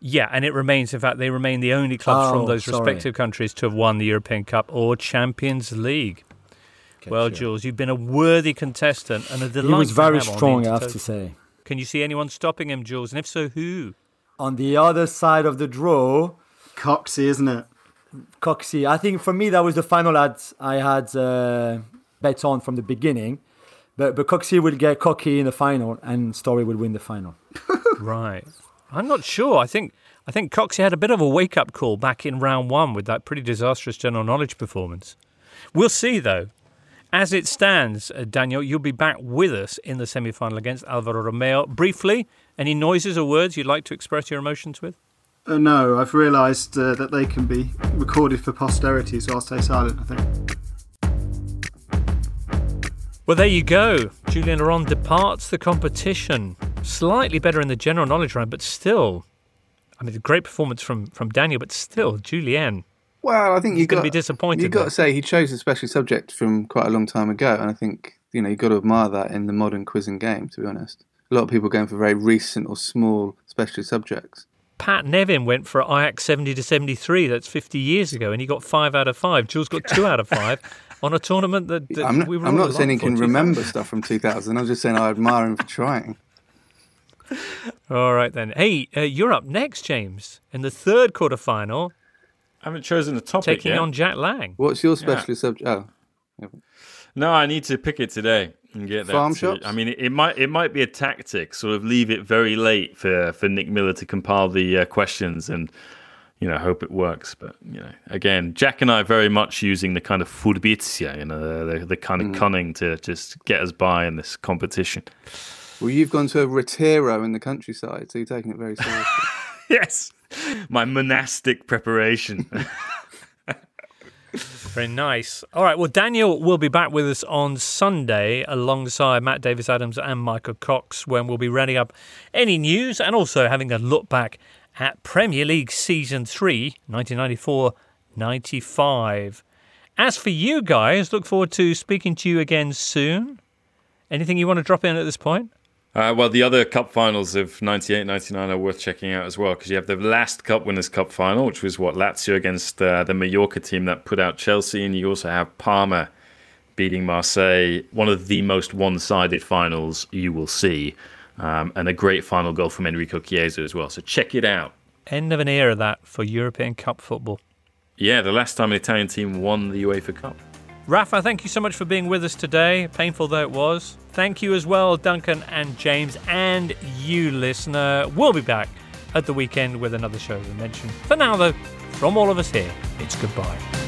Speaker 2: Yeah, and it remains, in fact, they remain the only clubs from
Speaker 4: Oh,
Speaker 2: those
Speaker 4: sorry.
Speaker 2: respective countries to have won the European Cup or Champions League. well, Jules, you've been a worthy contestant and a delight.
Speaker 4: He was very strong, I have to say.
Speaker 2: Can you see anyone stopping him, Jules? And if so, who?
Speaker 4: On the other side of the draw,
Speaker 9: Coxey, isn't it?
Speaker 4: Coxey. I think for me that was the final ad I had uh, bet on from the beginning. But but Coxey will get cocky in the final, and Storey will win the final.
Speaker 2: right. I'm not sure. I think I think Coxey had a bit of a wake up call back in round one with that pretty disastrous general knowledge performance. We'll see though. As it stands, uh, Daniel, you'll be back with us in the semi final against Alvaro Romeo. Briefly, any noises or words you'd like to express your emotions with?
Speaker 9: Uh, no, I've realised uh, that they can be recorded for posterity, so I'll stay silent, I think.
Speaker 2: Well, there you go. Julien Laurens departs the competition. Slightly better in the general knowledge round, but still, I mean, a great performance from, from Daniel, but still, Julien.
Speaker 3: Well, I think
Speaker 2: He's
Speaker 3: you
Speaker 2: gonna be disappointed
Speaker 3: You've got to say he chose a special subject from quite a long time ago, and I think you know you've got to admire that in the modern quizzing game. To be honest, a lot of people are going for very recent or small special subjects.
Speaker 2: Pat Nevin went for Ajax 70 to 73. That's 50 years ago, and he got five out of five. Jules got two out of five on a tournament that, that
Speaker 3: I'm not,
Speaker 2: we were
Speaker 3: I'm not saying he can remember stuff from 2000. I'm just saying I admire him for trying.
Speaker 2: All right then. Hey, uh, you're up next, James, in the third quarter final.
Speaker 5: I haven't chosen a topic
Speaker 2: Taking
Speaker 5: yet.
Speaker 2: on Jack Lang.
Speaker 3: What's your
Speaker 5: Yeah.
Speaker 3: subject? Oh,
Speaker 5: No, I need to pick it today and get that.
Speaker 3: Farm
Speaker 5: to-
Speaker 3: shops?
Speaker 5: I mean, it, it might it might be a tactic, sort of leave it very late for for Nick Miller to compile the uh, questions and you know hope it works. But you know, again, Jack and I are very much using the kind of furbizia, you know, the, the kind of
Speaker 3: Mm.
Speaker 5: cunning to just get us by in this competition.
Speaker 3: Well, you've gone to a retiro in the countryside, so you're taking it very seriously.
Speaker 5: yes, my monastic preparation.
Speaker 2: Very nice. All right. Well, Daniel will be back with us on Sunday alongside Matt Davis Adams and Michael Cox when we'll be rounding up any news and also having a look back at Premier League Season 3, 1994 95. As for you guys, look forward to speaking to you again soon. Anything you want to drop in at this point?
Speaker 5: Uh, well, the other cup finals of 98 99 are worth checking out as well because you have the last Cup Winners' Cup final, which was what Lazio against uh, the Mallorca team that put out Chelsea, and you also have Parma beating Marseille, one of the most one sided finals you will see, um, and a great final goal from Enrico Chiesa as well. So check it out.
Speaker 2: End of an era that for European Cup football.
Speaker 5: Yeah, the last time an Italian team won the UEFA Cup.
Speaker 2: Rafa, thank you so much for being with us today, painful though it was. Thank you as well, Duncan and James, and you, listener. We'll be back at the weekend with another show, as I mentioned. For now, though, from all of us here, it's goodbye.